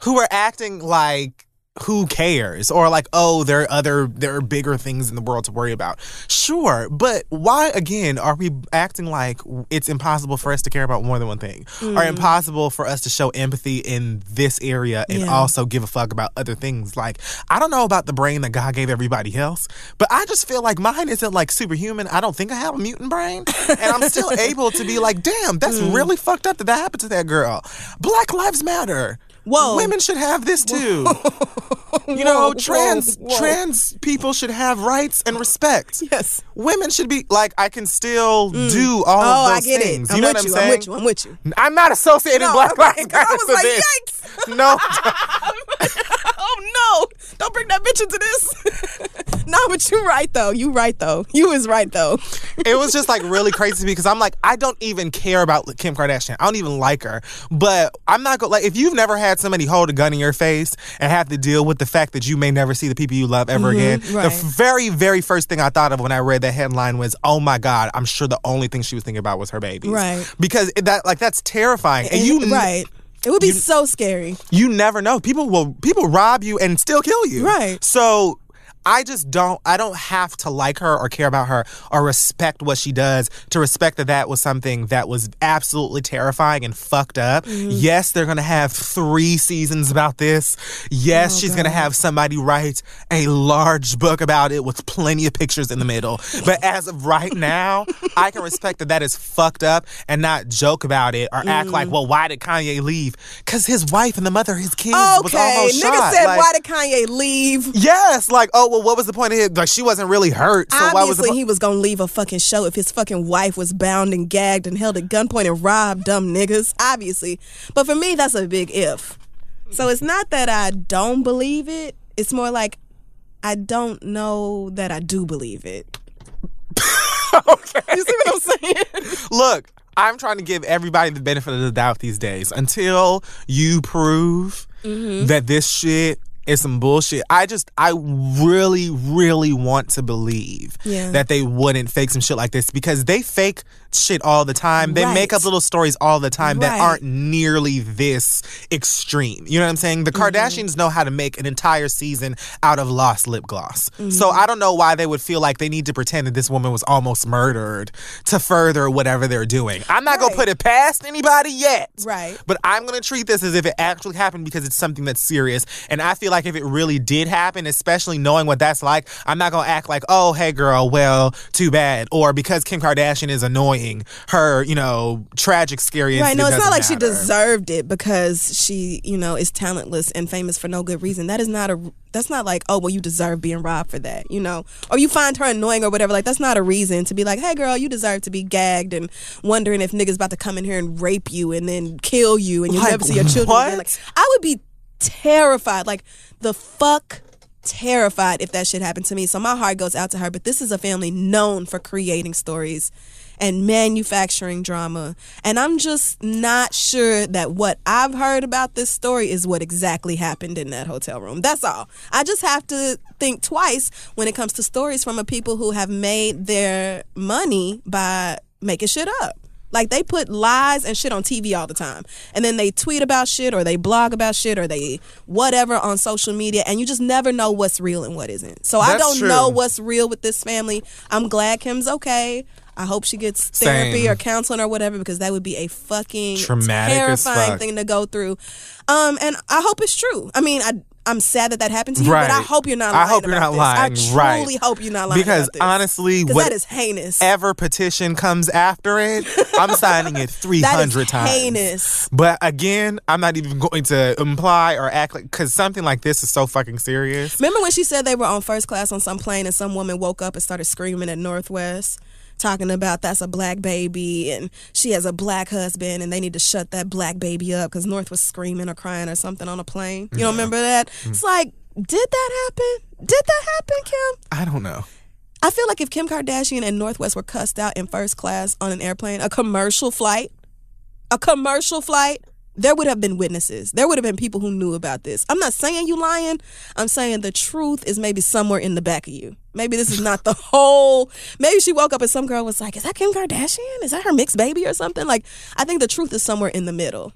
who were acting like. Who cares? Or like, oh, there are other, there are bigger things in the world to worry about. Sure, but why again are we acting like it's impossible for us to care about more than one thing, or mm. impossible for us to show empathy in this area and Yeah. also give a fuck about other things? Like, I don't know about the brain that God gave everybody else, but I just feel like mine isn't like superhuman. I don't think I have a mutant brain, and I'm still able to be like, damn, that's mm. really fucked up that that happened to that girl. Black lives matter. Whoa. Women should have this too. You know, Whoa, trans whoa, whoa. trans people should have rights and respect. Yes. Women should be like I can still mm. do all Oh, of I those get things. it. I'm You know with what I'm you. saying? I'm with you. I'm with you. I'm not associating No, Black okay, I Matter was like, this. No, oh no! Don't bring that bitch into this. no, but you right though. You right though. You was right though. it was just like really crazy because I'm like, I don't even care about Kim Kardashian. I don't even like her. But I'm not going to, like if you've never had somebody hold a gun in your face and have to deal with the fact that you may never see the people you love ever again. Mm-hmm, right. The very, very first thing I thought of when I read that headline was, oh my God, I'm sure the only thing she was thinking about was her babies. Right. Because that like that's terrifying. And you right. It would be so scary. you never know. People will people rob you and still kill you. Right. So I just don't I don't have to like her or care about her or respect what she does to respect that that was something that was absolutely terrifying and fucked up. Mm-hmm. Yes, they're going to have 3 seasons about this. Yes, Oh, she's going to have somebody write a large book about it with plenty of pictures in the middle. But as of right now, I can respect that that is fucked up and not joke about it or act Mm. like, "Well, why did Kanye leave?" Cuz his wife and the mother of his kids was Okay, almost nigga shot. said, Like- "Why did Kanye leave?" Yes, like, oh well, what was the point of it? Like, she wasn't really hurt, so why was the Obviously, po- he was gonna leave a fucking show if his fucking wife was bound and gagged and held at gunpoint and robbed dumb niggas. Obviously, but for me, that's a big if. So it's not that I don't believe it. It's more like I don't know that I do believe it. okay, you see what I'm saying? Look, I'm trying to give everybody the benefit of the doubt these days until you prove Mm-hmm. that this shit is some bullshit. I just, I really, really want to believe Yeah. that they wouldn't fake some shit like this because they fake shit all the time. They make up little stories all the time that aren't nearly this extreme. You know what I'm saying? The Mm-hmm. Kardashians know how to make an entire season out of lost lip gloss. So Mm-hmm. I don't know why they would feel like they need to pretend that this woman was almost murdered to further whatever they're doing. I'm not going to put it past anybody yet. Right. But I'm going to treat this as if it actually happened because it's something that's serious. And I feel like if it really did happen, especially knowing what that's like, I'm not going to act like, oh, hey, girl, well, too bad. Or because Kim Kardashian is annoying, her, you know, tragic, scary Right. No, it's not like doesn't she deserved it because she, you know, is talentless and famous for no good reason. That is not a. That's not like, oh, well, you deserve being robbed for that, you know, or you find her annoying or whatever. Like, that's not a reason to be like, hey, girl, you deserve to be gagged and wondering if niggas about to come in here and rape you and then kill you and you'll Like, never see your children what? Like, I would be terrified. Like, the fuck terrified if that shit happened to me. So my heart goes out to her. But this is a family known for creating stories and manufacturing drama. And I'm just not sure that what I've heard about this story is what exactly happened in that hotel room. That's all. I just have to think twice when it comes to stories from a people who have made their money by making shit up. Like they put lies and shit on TV all the time. And then they tweet about shit or they blog about shit or they whatever on social media and you just never know what's real and what isn't. So I don't true. know what's real with this family. I'm glad Kim's okay. I hope she gets therapy Same. or counseling or whatever because that would be a fucking Traumatic terrifying fuck. thing to go through. Um and I hope it's true. I mean, I I'm sad that that happened to you, Right. but I hope you're not I lying hope you're not this. lying, I right. truly hope you're not lying Because honestly, what that is heinous. ever petition comes after it, I'm signing it 300 that is times. heinous. But again, I'm not even going to imply or act like because something like this is so fucking serious. Remember when she said they were on first class on some plane and some woman woke up and started screaming at North West, talking about that's a black baby and she has a black husband and they need to shut that black baby up because North was screaming or crying or something on a plane. You don't remember that? Mm-hmm. It's like, did that happen? Did that happen, Kim? I don't know. I feel like if Kim Kardashian and North West were cussed out in first class on an airplane, a commercial flight, a commercial flight, there would have been witnesses. There would have been people who knew about this. I'm not saying you lying. I'm saying the truth is maybe somewhere in the back of you. Maybe this is not the whole. Maybe she woke up and some girl was like, "Is that Kim Kardashian? Is that her mixed baby or something?" Like, I think the truth is somewhere in the middle.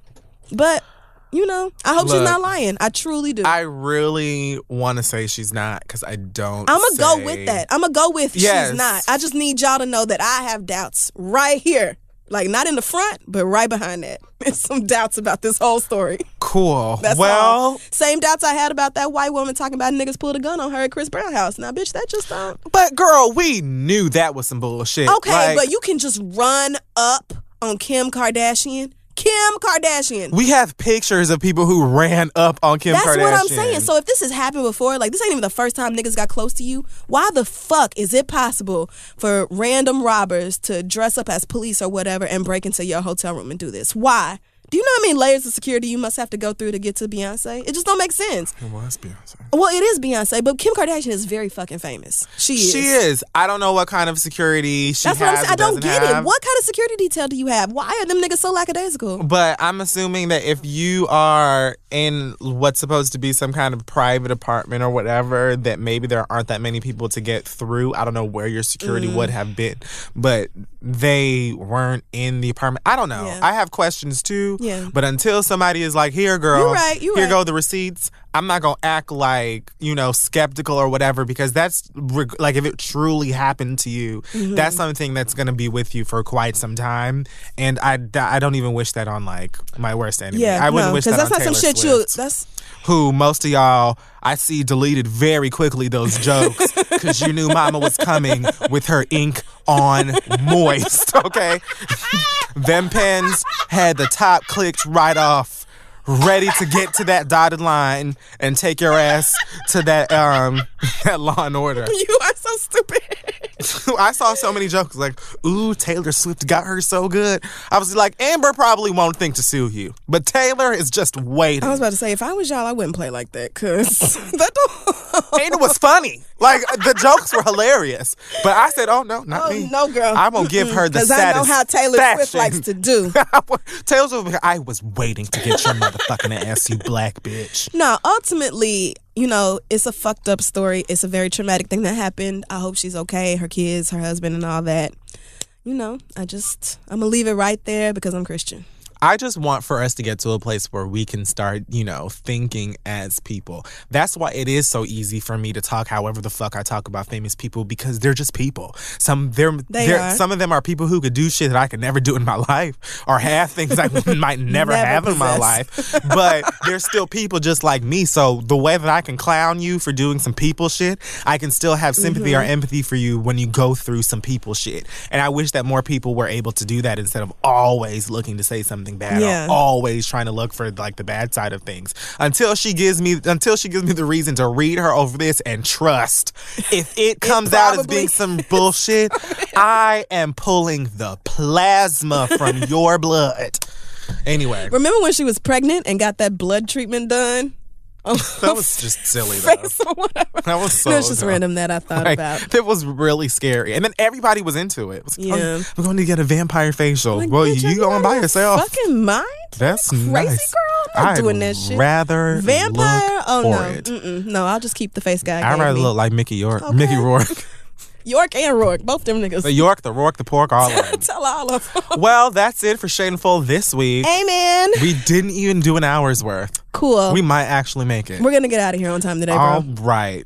But you know, I hope she's not lying. I truly do. I really want to say she's not because I don't. I'm gonna go with that. I'm gonna go with Yes. she's not. I just need y'all to know that I have doubts right here. Like not in the front, but right behind that. There's some doubts about this whole story. Cool. That's well, all. Same doubts I had about that white woman talking about niggas pulled a gun on her at Chris Brown house. Now, bitch, that just don't. but girl, we knew that was some bullshit. Okay, Like, but you can just run up on Kim Kardashian. Kim Kardashian. We have pictures of people who ran up on Kim Kardashian. That's Kardashian. what I'm saying. So if this has happened before, like this ain't even the first time niggas got close to you. Why the fuck is it possible for random robbers to dress up as police or whatever and break into your hotel room and do this? Why? Do you know how many layers of security you must have to go through to get to Beyonce? It just don't make sense. It was Beyonce. Well, it is Beyonce, but Kim Kardashian is very fucking famous. She is. She is. I don't know what kind of security she That's has. what I'm saying. I don't get have. it. What kind of security detail do you have? Why are them niggas so lackadaisical? But I'm assuming that if you are in what's supposed to be some kind of private apartment or whatever, that maybe there aren't that many people to get through. I don't know where your security Mm. would have been, but they weren't in the apartment. I don't know. Yeah. I have questions too. Yeah. But until somebody is like, "Here, girl, You right, you here right. go the receipts," I'm not gonna act like you know skeptical or whatever because that's reg- like if it truly happened to you, Mm-hmm. that's something that's gonna be with you for quite some time. And I, I don't even wish that on like my worst enemy. Yeah, I wouldn't no, wish that that's on not some Taylor shit you. Swift, That's Who most of y'all I see deleted very quickly those jokes because you knew Mama was coming with her ink on moist. Okay, them pens had the top clicked right off. Ready to get to that dotted line and take your ass to that um that law and order. you are so stupid. I saw so many jokes like, "Ooh, Taylor Swift got her so good." I was like, Amber probably won't think to sue you, but Taylor is just waiting. I was about to say if I was y'all, I wouldn't play like that because that don't. and it was funny. Like the jokes were hilarious, but I said, "Oh no, not Oh, me. no, girl. I'm going to give her the Because I know how Taylor Swift likes to do. Taylor Swift, I was waiting to get your motherfucking ass, you black bitch. No, ultimately, you know, it's a fucked up story. It's a very traumatic thing that happened. I hope she's okay, her kids, her husband, and all that. You know, I just, I'm going to leave it right there because I'm Christian. I just want for us to get to a place where we can start, you know, thinking as people. That's why it is so easy for me to talk however the fuck I talk about famous people because they're just people. Some they're, They they're are. some of them are people who could do shit that I could never do in my life or have things I might never, Never have in my life. But they're still people just like me. So the way that I can clown you for doing some people shit, I can still have sympathy or Mm-hmm. empathy for you when you go through some people shit. And I wish that more people were able to do that instead of always looking to say something bad Yeah. always trying to look for like the bad side of things. Until she gives me until she gives me the reason to read her over this and trust. If it comes out as being some bullshit, I am pulling the plasma from your blood. Anyway, Remember when she was pregnant and got that blood treatment done? Oh, that was just silly though. face or whatever. That was so That's just dumb. random that I thought Like, about. That was really scary. And then everybody was into it. it was like, oh, Yeah. oh, we're going to get a vampire facial. Like, well, you going by yourself. Fucking mind? That's crazy nice. girl. I'm not I'd doing that shit. rather Vampire? Oh for no, it. No. I'll just keep the face guy. I'd rather me. look like Mickey York. Okay. Mickey Rourke. York and Rourke, both them niggas. the York, the Rourke, the pork, all of them. Tell all of them. well, that's it for Shameful this week. Amen. We didn't even do an hour's worth. Cool. We might actually make it. We're gonna get out of here on time today, bro. All right.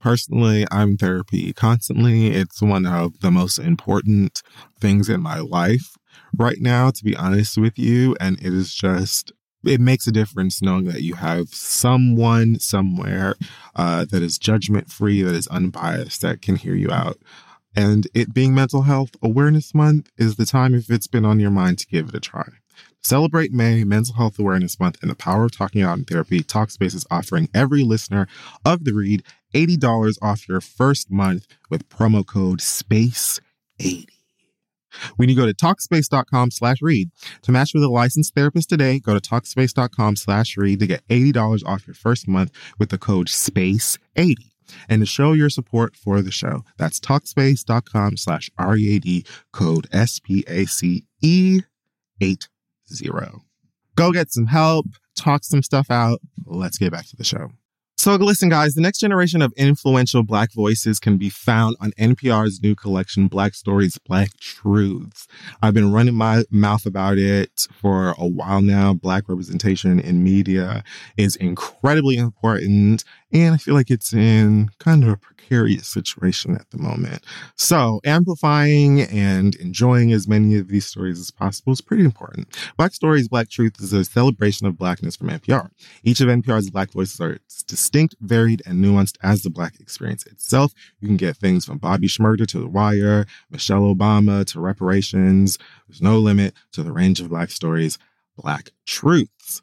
Personally, I'm therapy constantly. It's one of the most important things in my life right now, to be honest with you. And it is just, it makes a difference knowing that you have someone somewhere uh, that is judgment free, that is unbiased, that can hear you out. And it being Mental Health Awareness Month is the time, if it's been on your mind, to give it a try. Celebrate May Mental Health Awareness Month and the power of talking out in therapy. Talkspace is offering every listener of the read $80 off your first month with promo code SPACE80. When you go to Talkspace.com slash read to match with a licensed therapist today, go to Talkspace.com slash read to get $80 off your first month with the code SPACE80 and to show your support for the show. That's Talkspace.com slash READ code SPACE80 zero. Go get some help, talk some stuff out. Let's get back to the show. So, listen, guys, the next generation of influential Black voices can be found on NPR's new collection, Black Stories, Black Truths. I've been running my mouth about it for a while now. Black representation in media is incredibly important. And I feel like it's in kind of a precarious situation at the moment. So, amplifying and enjoying as many of these stories as possible is pretty important. Black Stories, Black Truth is a celebration of Blackness from NPR. Each of NPR's Black voices are distinct, varied, and nuanced as the Black experience itself. You can get things from Bobby Shmurda to The Wire, Michelle Obama to reparations. There's no limit to the range of Black stories, Black truths.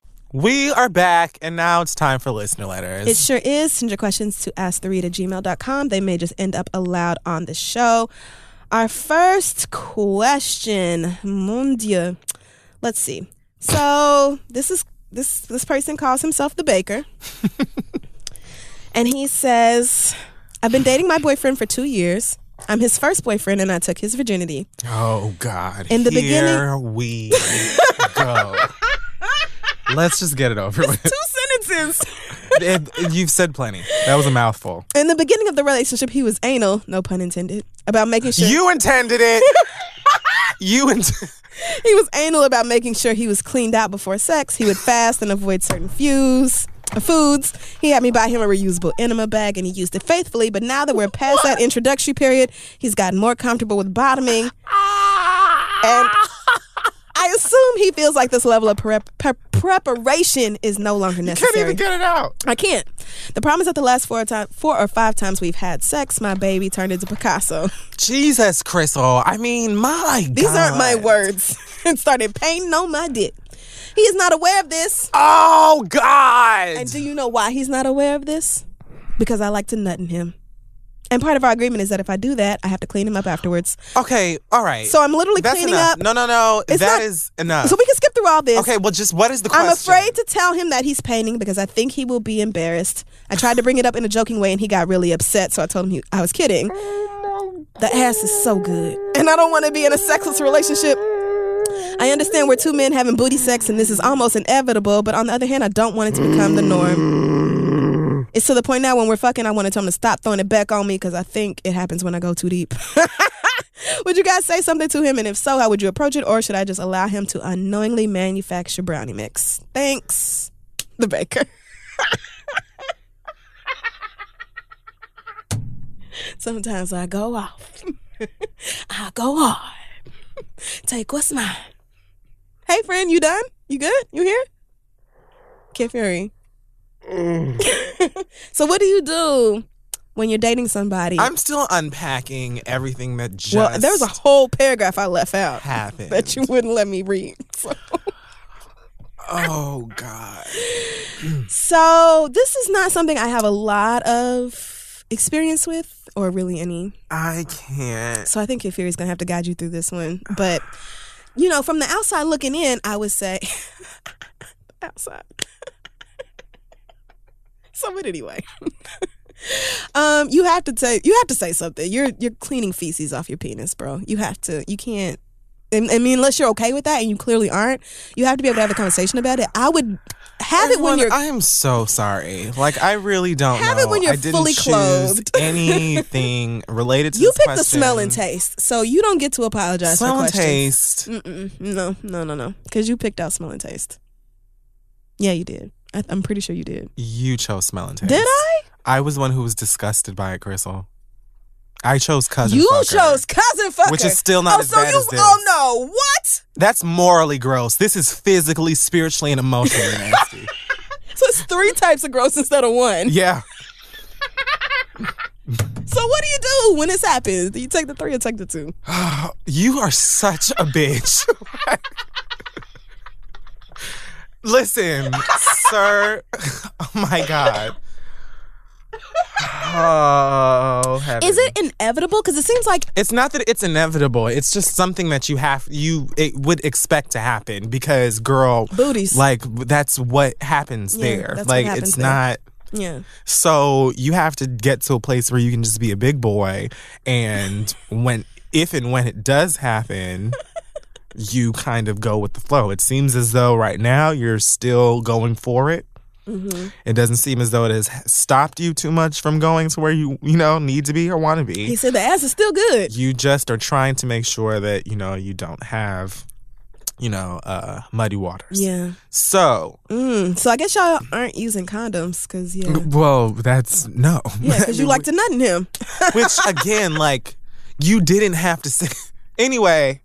We are back, and now it's time for listener letters. It sure is. Send your questions to asktheread at gmail.com. They may just end up aloud on the show. Our first question, mon Dieu. Let's see. So this is this this person calls himself the baker. and he says, I've been dating my boyfriend for two years. I'm his first boyfriend and I took his virginity. oh God! In the beginning. We go. Let's just get it over with. Two sentences. It- you've said plenty. That was a mouthful. In the beginning of the relationship, he was anal, no pun intended, about making sure You intended it. you int- he was anal about making sure he was cleaned out before sex. He would fast and avoid certain foods. Uh, foods. He had me buy him a reusable enema bag, and he used it faithfully. But now that we're past that introductory period, he's gotten more comfortable with bottoming, ah! and I assume he feels like this level of prep, prep, preparation is no longer necessary. You can't even get it out. I can't. The problem is that the last four time, four or five times we've had sex, my baby turned into Picasso. Jesus, Crissle. Oh, I mean, my These aren't my words. and started painting on my dick. He is not aware of this. Oh God! And do you know why he's not aware of this? Because I like to nut in him. And part of our agreement is that if I do that, I have to clean him up afterwards. okay, all right. So I'm literally That's cleaning enough. up. No, no, no. It's That not- is enough. So we can skip through all this. okay, well, just what is the question? I'm afraid to tell him that he's painting because I think he will be embarrassed. I tried to bring it up in a joking way and he got really upset, so I told him he, I was kidding. The ass is so good. And I don't want to be in a sexless relationship. I understand we're two men having booty sex and this is almost inevitable, but on the other hand, I don't want it to become the norm. It's to the point now when we're fucking, I want to tell him to stop throwing it back on me because I think it happens when I go too deep. would you guys say something to him? And if so, how would you approach it? Or should I just allow him to unknowingly manufacture brownie mix? Thanks, the baker. Sometimes I go off. I go hard. Take what's mine. Hey, friend, you done? You good? You here? Kid Fury. Mm. so, what do you do when you're dating somebody? I'm still unpacking everything that just well, there was a whole paragraph I left out happened. that you wouldn't let me read. So. oh God. So this is not something I have a lot of experience with, or really any. I can't. So I think Kid is gonna have to guide you through this one. But you know, from the outside looking in, I would say outside. So, but anyway. um, you have to say you have to say something. You're you're cleaning feces off your penis, bro. You have to. You can't. I mean, unless you're okay with that, and you clearly aren't, you have to be able to have a conversation about it. I would have it when you're I am so sorry. Like I really don't Have know. it when you're I didn't fully clothed. anything related to you picked the smell and taste, so you don't get to apologize Smell for and questions. taste. Mm-mm. No, no, no, no. Because you picked out smell and taste. Yeah, you did. I, I'm pretty sure you did. You chose smell and taste. Did I? I was the one who was disgusted by it, Crissle. I chose cousin. You fucker. chose cousin fucker, Which is still not oh, as so bad you, as this. Oh no! What? That's morally gross. This is physically, spiritually, and emotionally nasty. So it's three types of gross instead of one. Yeah. So what do you do when this happens? Do you take the three or take the two? You are such a bitch. Listen, sir. Oh my god. Oh, heaven. Is it inevitable? Because it seems like It's not that it's inevitable. It's just something that you have you it would expect to happen because girl Booties. Like that's what happens Yeah, there. like happens it's there. not yeah. so you have to get to a place where you can just be a big boy and when if and when it does happen, you kind of go with the flow. It seems as though right now you're still going for it. Mm-hmm. It doesn't seem as though it has stopped you too much from going to where you you know need to be or want to be. He said the ass is still good. you just are trying to make sure that you know you don't have you know uh muddy waters. Yeah. So, Mm. So I guess y'all aren't using condoms because yeah, well, that's no. yeah, because you like to nut in him. Which again, like you didn't have to say. Anyway,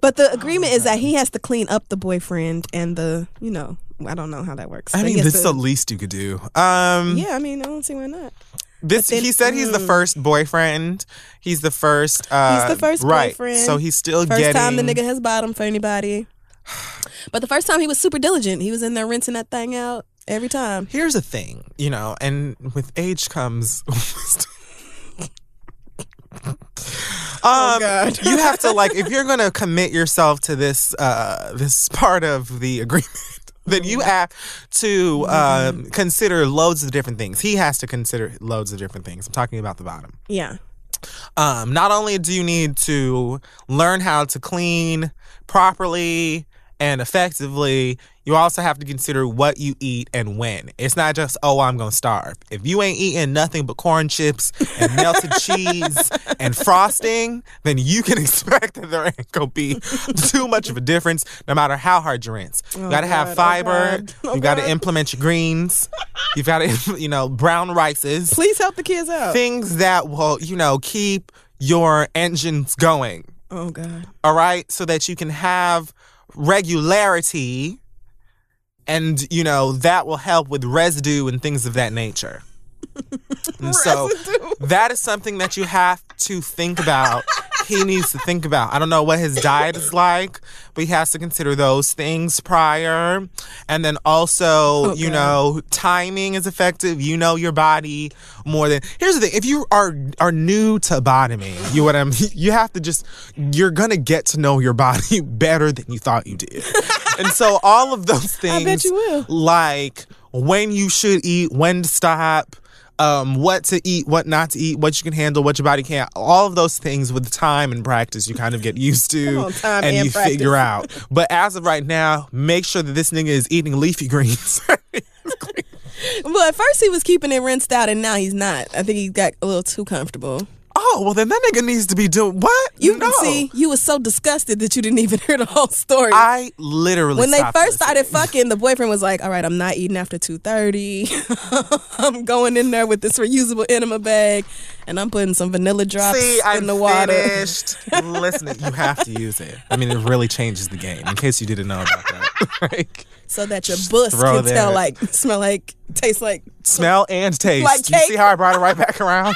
But the agreement is that he has to clean up the boyfriend and the, you know, I don't know how that works. I but he mean, has this is to- the least you could do. Um, Yeah, I mean, I don't see why not. This But then- he said he's the mm. first boyfriend. He's the first. Uh, He's the first right. boyfriend. So he's still First getting. time the nigga has bottom for anybody. But the first time he was super diligent. He was in there rinsing that thing out every time. Here's the thing, you know, and with age comes. um, Oh, God. you have to like if you're gonna commit yourself to this uh this part of the agreement. Then you have to um, consider loads of different things. He has to consider loads of different things. I'm talking about the bottom. Yeah. Um, not only do you need to learn how to clean properly and effectively, you also have to consider what you eat and when. It's not just, oh, I'm going to starve. If you ain't eating nothing but corn chips and melted cheese and frosting, then you can expect that there ain't going to be too much of a difference no matter how hard you rinse. You oh, got to have oh fiber. God, oh you got to implement your greens. You've got to, you know, brown rices Please help the kids out. things that will, you know, keep your engines going. oh God. All right. So that you can have regularity and, you know, that will help with residue and things of that nature. And so that is something that you have to think about. He needs to think about. I don't know what his diet is like, but he has to consider those things prior. And then also, oh, you know, timing is effective. You know your body more than Here's the thing. If you are are new to bottoming, you know what I'm you have to just you're going to get to know your body better than you thought you did. And so all of those things bet you will. like when you should eat, when to stop, um, what to eat, what not to eat, what you can handle, what your body can't. All of those things with time and practice, you kind of get used to on, and, and you figure out. But as of right now, make sure that this nigga is eating leafy greens. Well, at first he was keeping it rinsed out, and now he's not. I think he got a little too comfortable. Oh well, then that nigga needs to be doing what? You no. see, you was so disgusted that you didn't even hear the whole story. I literally when they stopped first started fucking, the boyfriend was like, "All right, I'm not eating after two thirty. I'm going in there with this reusable enema bag, and I'm putting some vanilla drops See, I'm in the water." finished listening. You have to use it. I mean, it really changes the game. In case you didn't know about that, like, so that your bus can that- tell like smell like taste like smell and taste. Like you see how I brought it right back around?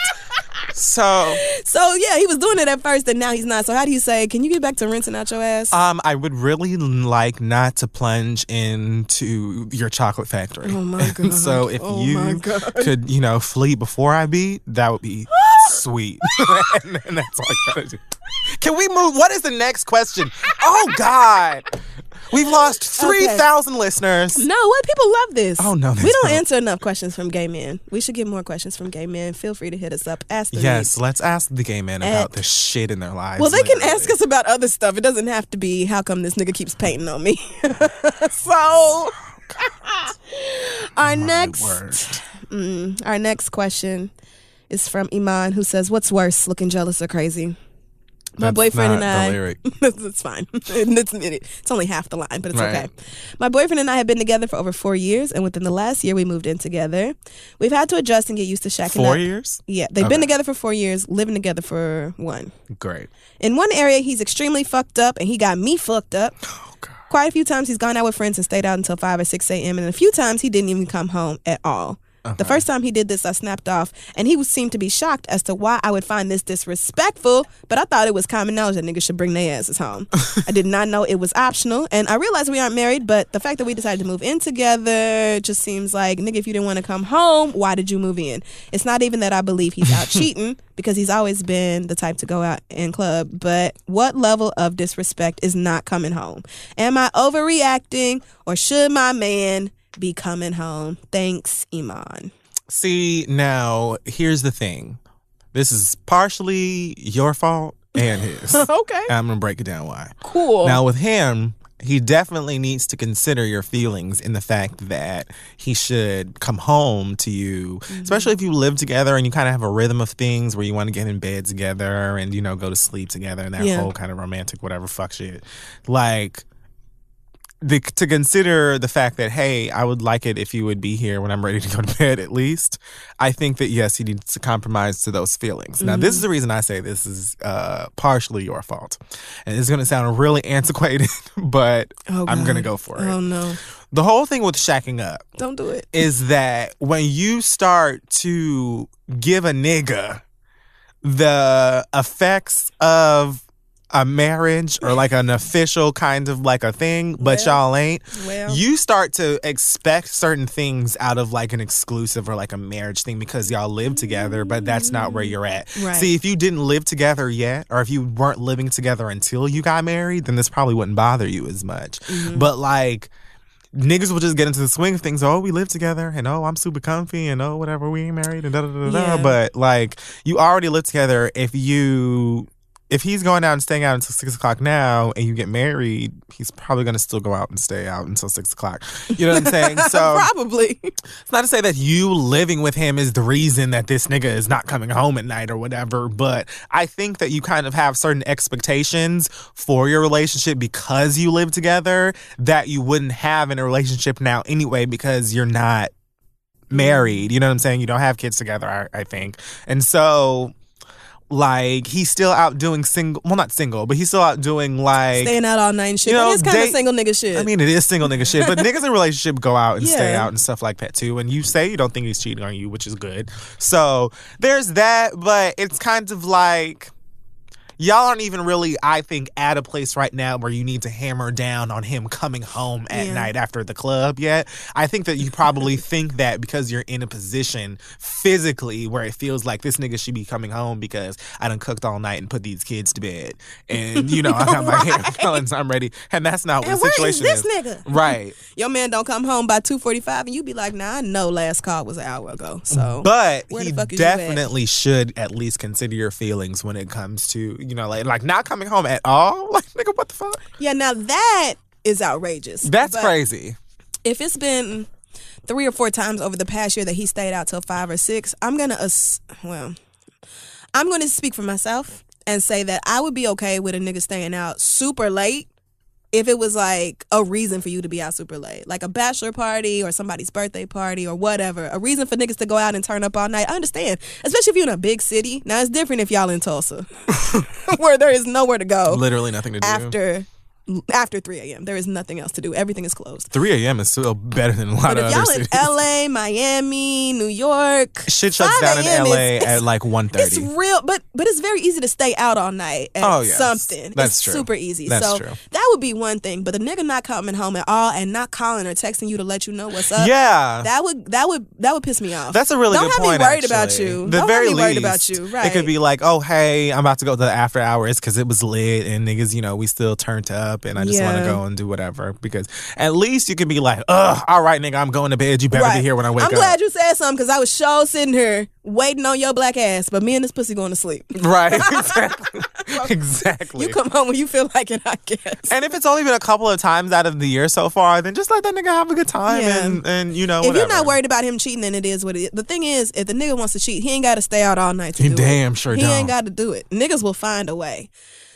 So, so yeah he was doing it at first and now he's not so how do you say can you get back to rinsing out your ass um, I would really like not to plunge into your chocolate factory. Oh my God. so if Oh you could, you know, flee before I beat, that would be sweet. and, and that's all I gotta do. Can we move? What is the next question? Oh God. We've lost 3,000 listeners. no what people love this? Oh, no, we don't answer enough questions from gay men. We should get more questions from gay men. Feel free to hit us up. Ask the Yes, let's ask the gay men about At- the shit in their lives. well they can ask us about other stuff. It doesn't have to be how come this nigga keeps painting on me? So our next word. mm, our next question is from Iman who says what's worse looking jealous or crazy my That's boyfriend and I. it's fine. it's, it's only half the line, but it's Right. okay. My boyfriend and I have been together for over four years, and within the last year, we moved in together. We've had to adjust and get used to shacking Four up. years? Yeah, they've been together for four years, living together for one. Great. In one area, he's extremely fucked up, and he got me fucked up. Oh, God. Quite a few times, he's gone out with friends and stayed out until 5 or 6 a.m., and a few times, he didn't even come home at all. The first time he did this, I snapped off, and he seemed to be shocked as to why I would find this disrespectful. But I thought it was common knowledge that niggas should bring their asses home. I did not know it was optional, and I realized we aren't married. But the fact that we decided to move in together just seems like, nigga, if you didn't want to come home, why did you move in? It's not even that I believe he's out cheating because he's always been the type to go out and club. But what level of disrespect is not coming home? Am I overreacting, or should my man? Be coming home. Thanks, Iman. See, now, here's the thing. This is partially your fault and his. Okay. I'm gonna break it down why. Cool. Now with him, he definitely needs to consider your feelings in the fact that he should come home to you, Mm-hmm. especially if you live together and you kind of have a rhythm of things where you want to get in bed together and you know go to sleep together and that Yeah. whole kind of romantic whatever fuck shit. Like the, to consider the fact that hey, I would like it if you would be here when I'm ready to go to bed at least. I think that yes, he needs to compromise to those feelings. Now, this is Mm-hmm. the reason I say this is uh, partially your fault, and it's going to sound really antiquated, but Oh, I'm going to go for it. Oh no! The whole thing with shacking up Don't do it. is that when you start to give a nigga the effects of a marriage or like an official kind of like a thing, but Well, y'all ain't, well. you start to expect certain things out of like an exclusive or like a marriage thing because y'all live together, but that's not where you're at. Right. See, if you didn't live together yet, or if you weren't living together until you got married, then this probably wouldn't bother you as much. Mm-hmm. But like, niggas will just get into the swing of things. Oh, we live together, and oh, I'm super comfy, and oh, whatever, we ain't married, and da da da da. Yeah. da. But like, you already live together. If you, if he's going out and staying out until six o'clock now, and you get married, he's probably gonna still go out and stay out until six o'clock. You know what I'm saying? So Probably. it's not to say that you living with him is the reason that this nigga is not coming home at night or whatever, but I think that you kind of have certain expectations for your relationship because you live together that you wouldn't have in a relationship now anyway because you're not married. You know what I'm saying? You don't have kids together, I, I think. And so like he's still out doing single well not single, but he's still out doing like Staying out all night and shit. You know, is kind of single nigga shit. I mean, it is single nigga shit, but niggas in relationship go out and stay out and stuff like that too. And you say you don't think he's cheating on you, which is good. So there's that, but it's kind of like y'all aren't even really, I think, at a place right now where you need to hammer down on him coming home at Yeah. night after the club yet. I think that you probably think that because you're in a position physically where it feels like this nigga should be coming home because I done cooked all night and put these kids to bed. And, you know, I got my hair done, so I'm ready. And that's not and what the is situation is. nigga? Right. Your man don't come home by two forty five, and you be like, "Nah, I know last call was an hour ago." So, But where the he fuck is you at? definitely should at least consider your feelings when it comes to, you know, like like not coming home at all. Like, nigga, what the fuck? yeah, now that is outrageous. That's But crazy. If it's been three or four times over the past year that he stayed out till five or six, I'm gonna ass- well, I'm gonna speak for myself and say that I would be okay with a nigga staying out super late if it was like a reason for you to be out super late, like a bachelor party or somebody's birthday party or whatever. A reason for niggas to go out and turn up all night. I understand, especially if you're in a big city. Now it's different if y'all in Tulsa, where there is nowhere to go Literally nothing to do. after after 3 a.m. There is nothing else to do. Everything is closed. 3 a.m. is still better than a lot But of if y'all in cities. LA, Miami, New York, Shit shuts 5 down in LA is- at like 1.30. It's real, but but it's very easy to stay out all night at Oh, yes. something. That's it's true. super easy. That's so true. that would be one thing. But the nigga not coming home at all and not calling or texting you to let you know what's up. yeah. That would that would that would piss me off. That's a really Don't good have me worried about you. The Don't very have me worried least, about you. Right. It could be like, oh, hey, I'm about to go to the after hours because it was lit and niggas, you know, we still turned up and I just want to go and do whatever. Because at least you can be like, ugh, all right, nigga, I'm going to bed. You better be here when I wake up. I'm glad you said something because I was sure sitting here waiting on your black ass, but me and this pussy going to sleep. Right, exactly. exactly. You come home when you feel like it, I guess. and if it's only been a couple of times out of the year so far, then just let that nigga have a good time Yeah. and, and you know, if you're not worried about him cheating, then it is what it is. The thing is, if the nigga wants to cheat, he ain't got to stay out all night to He do damn it. sure he don't. ain't got to do it. Niggas will find a way.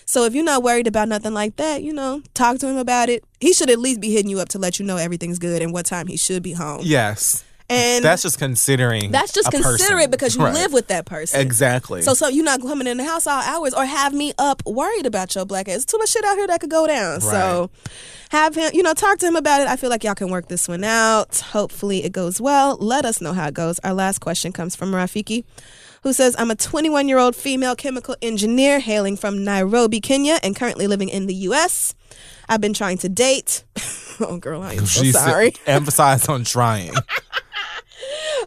So if you're not worried about nothing like that, you know, talk to him about it. He should at least be hitting you up to let you know everything's good and what time he should be home. Yes. And That's just considering. that's just considerate because you Right. live with that person. Exactly. So so you're not coming in the house all hours or have me up worried about your black ass. Too much shit out here that could go down. So have him, you know, talk to him about it. I feel like y'all can work this one out. Hopefully it goes well. Let us know how it goes. Our last question comes from Rafiki. Who says, I'm a 21 year old female chemical engineer hailing from Nairobi, Kenya, and currently living in the US. I've been trying to date. oh, girl, I am so She sorry. emphasize on trying.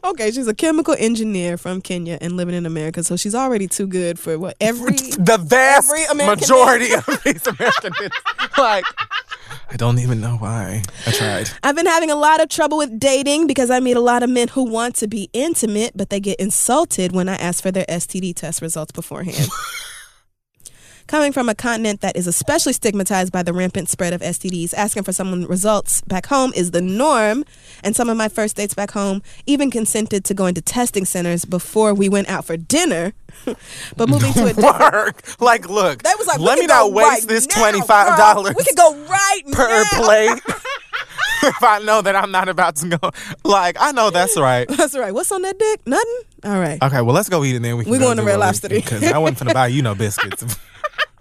Okay, she's a chemical engineer from Kenya and living in America, so she's already too good for what every the vast Every majority of these American like I don't even know why. I tried. I've been having a lot of trouble with dating because I meet a lot of men who want to be intimate, but they get insulted when I ask for their STD test results beforehand. Coming from a continent that is especially stigmatized by the rampant spread of STDs, asking for someone results back home is the norm. And some of my first dates back home even consented to going to testing centers before we went out for dinner. but moving to a different Work. Like, look. that was like, let me not waste right this twenty five dollars. We could go right per now. plate. if I know that I'm not about to go, like I know that's right. That's right. What's on that dick? Nothing. All right. Okay, well let's go eat and then we can. We go going to Red Lobster. because I wasn't gonna buy you no biscuits.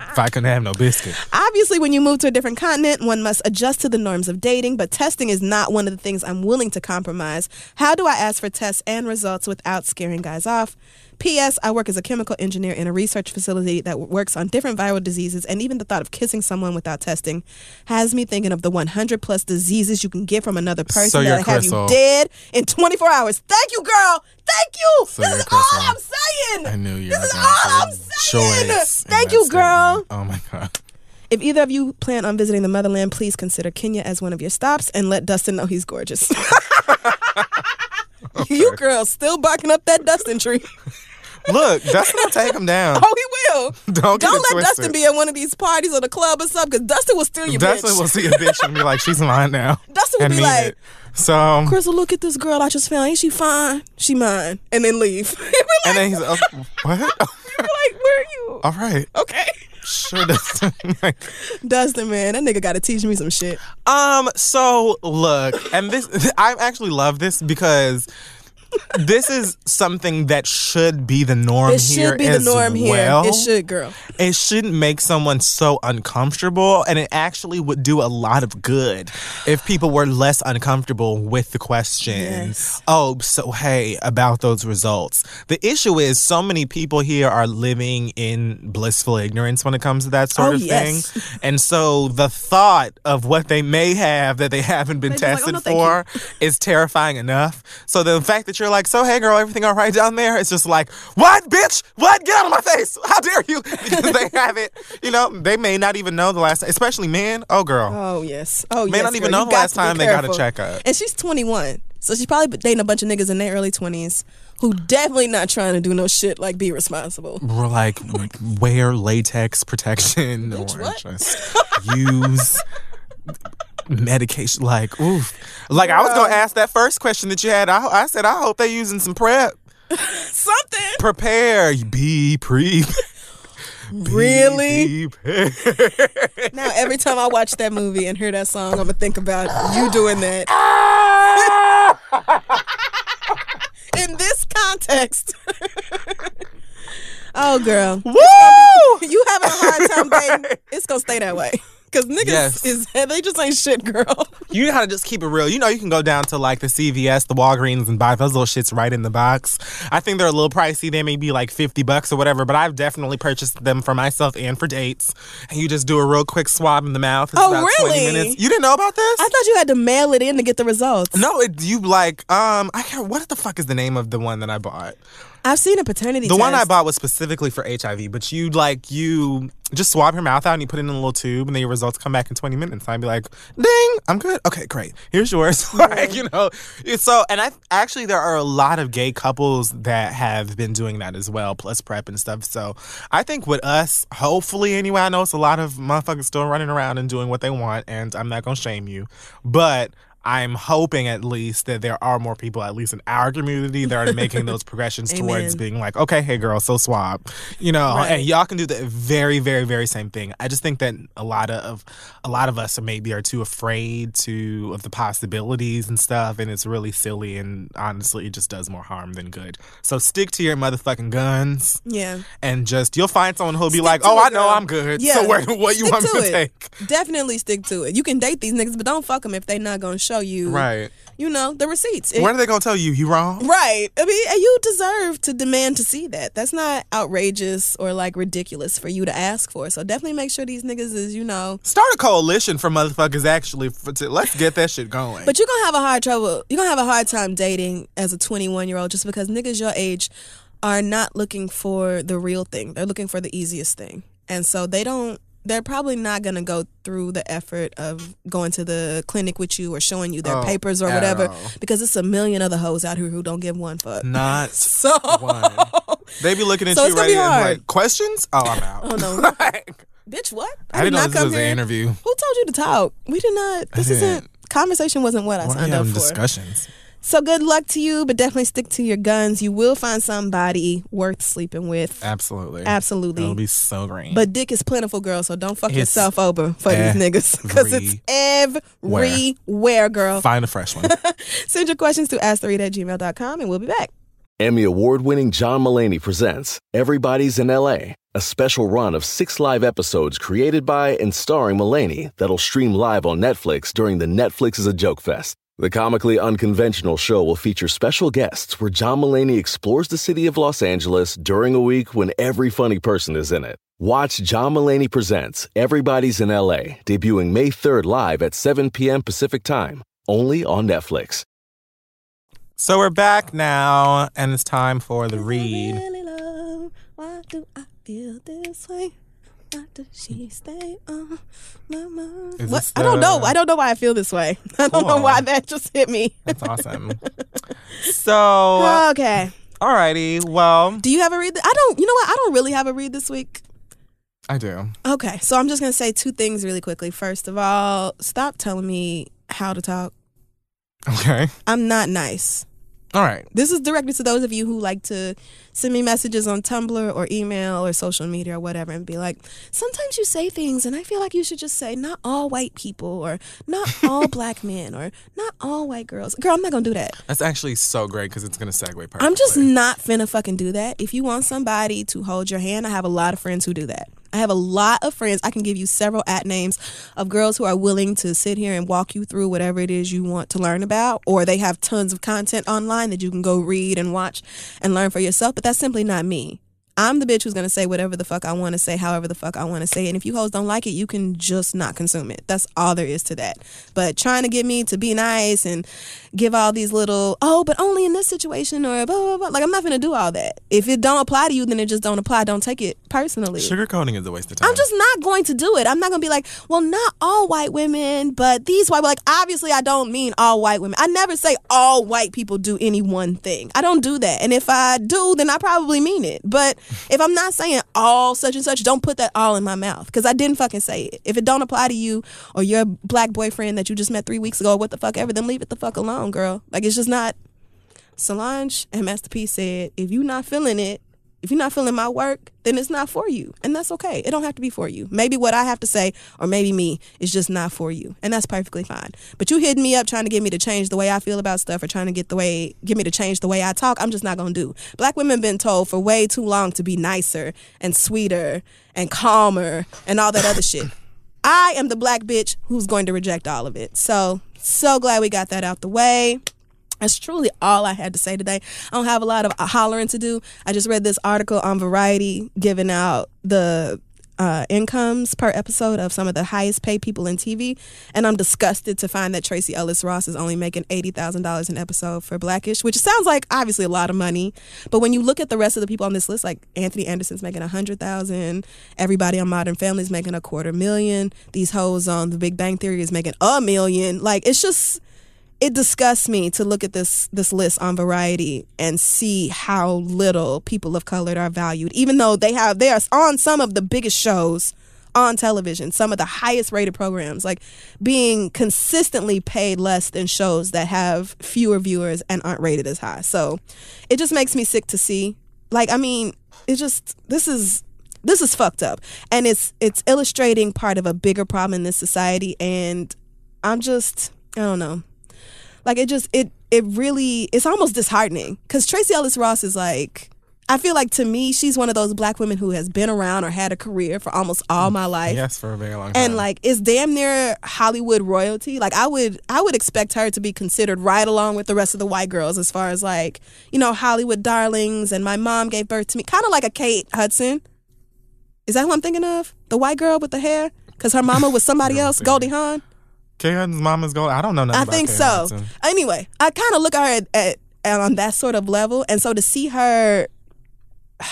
If I couldn't have no biscuit. Obviously, when you move to a different continent, one must adjust to the norms of dating, but testing is not one of the things I'm willing to compromise. How do I ask for tests and results without scaring guys off? P.S. I work as a chemical engineer in a research facility that works on different viral diseases, and even the thought of kissing someone without testing has me thinking of the 100 plus diseases you can get from another person So that have you dead in 24 hours. Thank you, girl. Thank you. So this is all I'm saying. I knew you This is all I'm saying. Thank you, girl. statement. Oh my god. If either of you plan on visiting the motherland, please consider Kenya as one of your stops and let Dustin know he's gorgeous. You girls still barking up that Dustin tree. Look, Dustin will take him down. Oh, he will. Don't, Don't let twisted. Dustin be at one of these parties or the club or something, because Dustin will steal your bitch. Dustin bitch. will see a bitch and be like, "She's mine now." Dustin will be like, it. So, um, Crissle, look at this girl I just found. Ain't she fine? She mine. And then leave. Like, and then he's oh, what? be like, where are you? All right, Okay. sure, Dustin. Dustin, man, that nigga got to teach me some shit. Um, so look, and this I actually love this because this is something that should be the norm It here should be the as norm here. It should, girl. It shouldn't make someone so uncomfortable, and it actually would do a lot of good if people were less uncomfortable with the question. Yes. Oh, so hey, about those results. The issue is so many people here are living in blissful ignorance when it comes to that sort Oh, of yes. thing. And so the thought of what they may have that they haven't been They're just like, tested "Oh, no, for is terrifying enough. So the fact that you're like, so hey girl, everything all right down there? It's just like, what, bitch? What? Get out of my face! How dare you? Because they have it. you know, they may not even know the last, especially men. Oh girl, Oh, yes. Oh, yes. May yes. not even girl. know You the last time they got a careful. checkup. And she's 21. So she's probably dating a bunch of niggas in their early 20s who definitely not trying to do no shit like be responsible. we're like, wear latex protection or what? just use medication. Like, oof. Like I was gonna ask that first question that you had. I, I said, I hope they're using some prep. Something. Prepare. Be pre. Really? Now, every time I watch that movie and hear that song, I'm going to think about you doing that. In this context. oh, girl. Woo! You having a hard time dating, it's going to stay that way. Because niggas Yes. is, they just ain't shit, girl. You know how to just keep it real. You know, you can go down to like the CVS, the Walgreens, and buy those little shits right in the box. I think they're a little pricey. They may be like 50 bucks or whatever, but I've definitely purchased them for myself and for dates. And you just do a real quick swab in the mouth. It's Oh, about 20 really? minutes. You didn't know about this? I thought you had to mail it in to get the results. no, it, you like, um, I can't, what the fuck is the name of the one that I bought? I've seen a paternity The one I bought was specifically for HIV, but you like you just swab your mouth out and you put it in a little tube, and then your results come back in 20 minutes. And I'd be like, "Ding, I'm good. Okay, great. Here's yours." like you know, it's so. And I actually there are a lot of gay couples that have been doing that as well, plus prep and stuff. So I think with us, hopefully anyway, I know it's a lot of motherfuckers still running around and doing what they want, and I'm not gonna shame you, but. I'm hoping at least that there are more people, at least in our community, that are making those progressions towards being like, okay, hey girl, so swab, you know, Right. and y'all can do the very, very, very same thing. I just think that a lot of a lot of us maybe are too afraid to of the possibilities and stuff, and it's really silly. And honestly, it just does more harm than good. So stick to your motherfucking guns, Yeah. and just you'll find someone who'll be Stick like, oh, it, I know girl. I'm good. Yeah. So where, what you Stick want me to to take? Definitely stick to it. You can date these niggas, but don't fuck them if they not gonna show you, Right. You know the receipts. It- When are they gonna tell you you wrong? Right. I mean, you deserve to demand to see that. That's not outrageous or like ridiculous for you to ask for. So definitely make sure these niggas is, you know. Start a coalition for motherfuckers actually. For, to, let's get that shit going. But you're gonna have a hard trouble. You're gonna have a hard time dating as a 21 year old just because niggas your age are not looking for the real thing. They're looking for the easiest thing, and so they don't they're probably not gonna go through the effort of going to the clinic with you or showing you their Oh, papers or whatever all. because it's a million other hoes out here who don't give one fuck. Not So one. They be looking at So you right gonna ready be and like questions. Oh, I'm out. Oh, no. Like, bitch, what? I didn't know not this come was an interview. Who told you to talk? We did not. This isn't. Conversation wasn't what I Why signed up for. discussions? So good luck to you, but definitely stick to your guns. You will find somebody worth sleeping with. Absolutely. Absolutely. It'll be so great. But dick is plentiful, girl. So don't fuck It's yourself over for these niggas because it's everywhere, girl. find a fresh one. Send your questions to ask3 at gmail.com and we'll be back. Emmy award winning John Mulaney presents Everybody's in LA, a special run of six live episodes created by and starring Mulaney that'll stream live on Netflix during the Netflix is a Joke Fest. The comically unconventional show will feature special guests where John Mulaney explores the city of Los Angeles during a week when every funny person is in it. Watch John Mulaney Presents Everybody's in LA, debuting May 3rd live at 7 p.m. Pacific Time, only on Netflix. so we're back now, and it's time for the read. Really love, why do I feel this way? Why does she stay on uh, my mind? What? this I don't know. I don't know why I feel this way. I don't know why that just hit me. That's awesome. so, uh, okay. alrighty. Well, Do you have a read? th- I don't. You know what? I don't really have a read this week. I do. Okay, so I'm just gonna say two things really quickly. First of all, stop telling me how to talk. Okay. I'm not nice. All right. This is directed to those of you who like to send me messages on Tumblr or email or social media or whatever and be like, sometimes you say things and I feel like you should just say, not all white people or not all black men or not all white girls. Girl, I'm not gonna do that. That's actually so great because it's going to segue perfectly. I'm just not finna fucking do that. If you want somebody to hold your hand, I have a lot of friends who do that. I have a lot of friends. I can give you several at names of girls who are willing to sit here and walk you through whatever it is you want to learn about, or they have tons of content online that you can go read and watch and learn for yourself. But that's simply not me. I'm the bitch who's gonna say whatever the fuck I want to say, however the fuck I want to say it. And if you hoes don't like it, you can just not consume it. That's all there is to that. But trying to get me to be nice and give all these little, oh, but only in this situation or blah blah blah. Like I'm not gonna do all that. If it don't apply to you, then it just don't apply. Don't take it personally. Sugarcoating is a waste of time. I'm just not going to do it. I'm not going to be like, well, not all white women, but these white. Like, obviously, I don't mean all white women. I never say all white people do any one thing. I don't do that. And if I do, then I probably mean it. But if I'm not saying all such and such, don't put that all in my mouth because I didn't fucking say it. If it don't apply to you or your black boyfriend that you just met three weeks ago, or what the fuck ever, then leave it the fuck alone, girl. Like, it's just not. Solange and Master P said, if you're not feeling it, if you're not feeling my work, then it's not for you. And that's okay. It don't have to be for you. Maybe what I have to say, or maybe me, is just not for you. And that's perfectly fine. But you hitting me up trying to get me to change the way I feel about stuff or trying to get the way get me to change the way I talk, I'm just not gonna do. Black women been told for way too long to be nicer and sweeter and calmer and all that other shit. I am the black bitch who's going to reject all of it. So so glad we got that out the way. That's truly all I had to say today. I don't have a lot of hollering to do. I just read this article on Variety giving out the uh, incomes per episode of some of the highest paid people in TV, and I'm disgusted to find that Tracee Ellis Ross is only making eighty thousand dollars an episode for Blackish, which sounds like obviously a lot of money. But when you look at the rest of the people on this list, like Anthony Anderson's making a hundred thousand, everybody on Modern Family's making a quarter million. These hoes on The Big Bang Theory is making a million. Like it's just it disgusts me to look at this this list on Variety and see how little people of color are valued, even though they have they are on some of the biggest shows on television, some of the highest rated programs, like being consistently paid less than shows that have fewer viewers and aren't rated as high. So it just makes me sick to see. Like, I mean, it just this is this is fucked up. And it's it's illustrating part of a bigger problem in this society and I'm just I don't know like it just it it really it's almost disheartening. Because tracee ellis ross is like i feel like to me she's one of those black women who has been around or had a career for almost all my life. Yes, for a very long time. and like is damn near hollywood royalty. Like i would i would expect her to be considered right along with the rest of the white girls as far as like you know hollywood darlings and my mom gave birth to me. Kind of like a kate hudson. Is that who i'm thinking of? The white girl with the hair? Because her mama was somebody else goldie hawn Kay mom is gold. I don't know nothing I about think Kay so. Hudson. Anyway, I kind of look at her at, at, at on that sort of level, and so to see her, I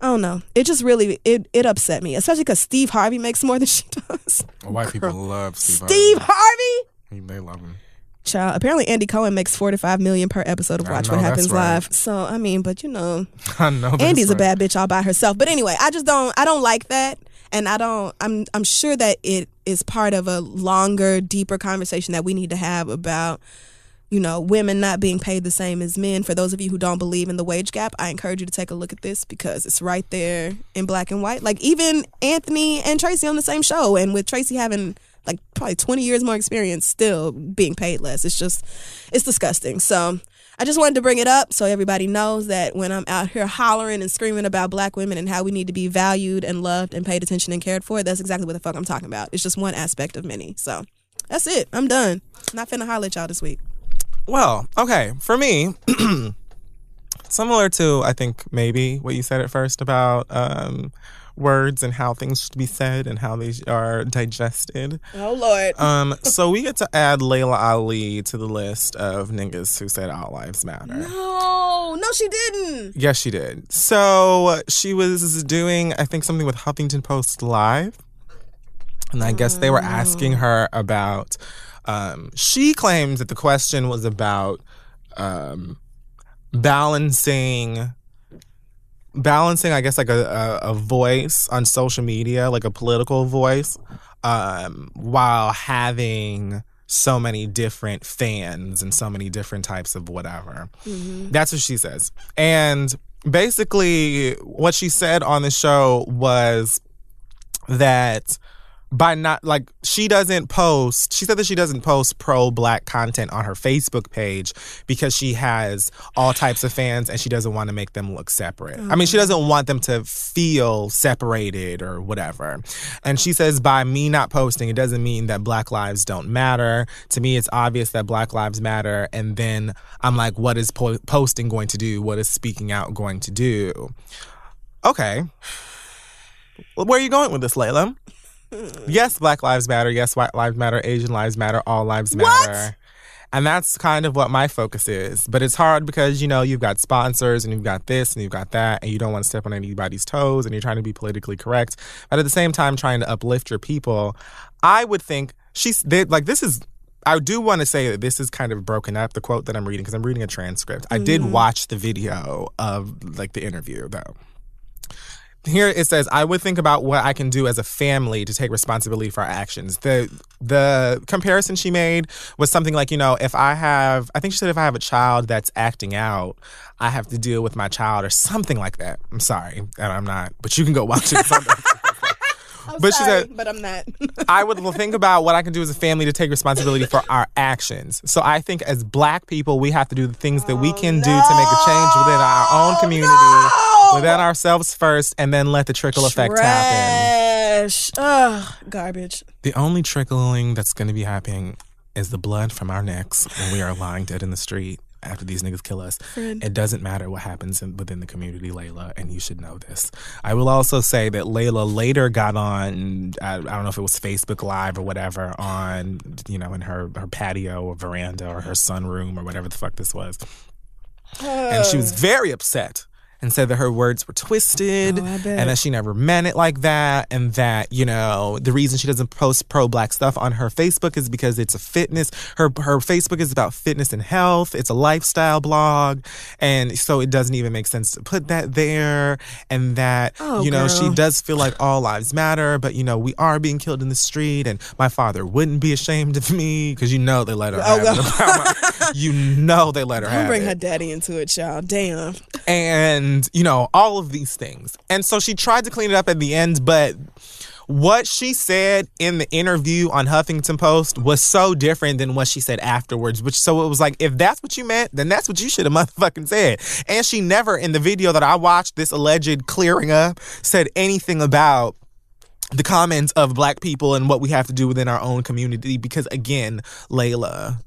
don't know. It just really it it upset me, especially because Steve Harvey makes more than she does. White people love Steve. Steve Harvey. Harvey. They love him. Child, apparently Andy Cohen makes four to five million per episode of Watch know What Happens right. Live. So I mean, but you know, I know. that's Andy's a bad bitch all by herself. But anyway, I just don't I don't like that. And I don't I'm I'm sure that it is part of a longer, deeper conversation that we need to have about you know, women not being paid the same as men. For those of you who don't believe in the wage gap, I encourage you to take a look at this because it's right there in black and white. Like even Anthony and Tracy on the same show, and with Tracy having like probably 20 years more experience, still being paid less. It's just, it's disgusting. So I just wanted to bring it up so everybody knows that when I'm out here hollering and screaming about black women and how we need to be valued and loved and paid attention and cared for, that's exactly what the fuck I'm talking about. It's just one aspect of many. So that's it. I'm done. Not finna holler at y'all this week. Well, okay. For me, similar to I think maybe what you said at first about um, words and how things should be said and how they are digested. Oh Lord. Um, so we get to add Laila Ali to the list of niggas who said all lives matter. no, no, she didn't. Yes, she did. So she was doing, I think, something with Huffington Post Live. And I guess they were asking her about. Um, she claims that the question was about um, balancing, balancing, I guess, like a, a, a voice on social media, like a political voice, um, while having so many different fans and so many different types of whatever. That's what she says. And basically, what she said on the show was that by not like she doesn't post she said that she doesn't post pro black content on her facebook page because she has all types of fans and she doesn't want to make them look separate. I mean she mm. doesn't want them to feel separated or whatever. And she says by me not posting it doesn't mean that black lives don't matter. To me it's obvious that black lives matter and then i'm like what is po- posting going to do? What is speaking out going to do? Okay. Where are you going with this, Laila? Yes, Black Lives Matter. Yes, White Lives Matter. Asian Lives Matter. All lives matter. And that's kind of what my focus is. But it's hard because, you know, you've got sponsors and you've got this and you've got that, and you don't want to step on anybody's toes and you're trying to be politically correct. But at the same time, trying to uplift your people. I would think she's they, like, this is. I do want to say that this is kind of broken up, the quote that I'm reading, because I'm reading a transcript. I did mm-hmm. watch the video of like the interview, though. Here it says, I would think about what I can do as a family to take responsibility for our actions. The the comparison she made was something like, you know, if I have I think she said if I have a child that's acting out, I have to deal with my child or something like that. I'm sorry. And I'm not, but you can go watch it. I'm But she said- but I'm not. I would think about what I can do as a family to take responsibility for our actions. So I think as black people, we have to do the things that we can do to make a change within our own oh, community, within ourselves first, and then let the trickle effect happen. Ugh, garbage. The only trickling that's going to be happening is the blood from our necks when we are lying dead in the street after these niggas kill us. It doesn't matter what happens in, within the community, Laila, and you should know this. I will also say that Laila later got on, I, I don't know if it was Facebook Live or whatever, on, you know, in her, her patio or veranda or her sunroom or whatever the fuck this was. And she was very upset and said that her words were twisted Oh, and that she never meant it like that and that you know the reason she doesn't post pro black stuff on her facebook is because it's a fitness her her facebook is about fitness and health. It's a lifestyle blog. And so it doesn't even make sense to put that there and that Oh, you know she does feel like all lives matter but you know we are being killed in the street and my father wouldn't be ashamed of me because you know they let her Oh, have it. you know they let her Don't have bring it. her daddy into it, y'all. Damn. and you know all of these things. And so she tried to clean it up at the end but what she said in the interview on huffington post was so different than what she said afterwards which so it was like if that's what you meant then that's what you should have motherfucking said. And she never in the video that i watched this alleged clearing up said anything about the comments of black people and what we have to do within our own community because again laila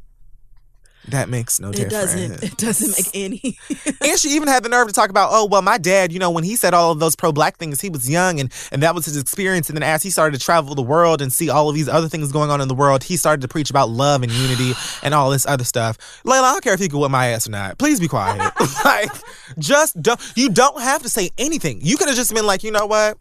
That makes no It difference. doesn't. It doesn't make any. and she even had the nerve to talk about, oh, well, my dad, you know, when he said all of those pro black things, he was young and, and that was his experience. And then as he started to travel the world and see all of these other things going on in the world, he started to preach about love and unity and all this other stuff. Laila, I don't care if you can whip my ass or not. Please be quiet. like, just don't, you don't have to say anything. You could have just been like, you know what?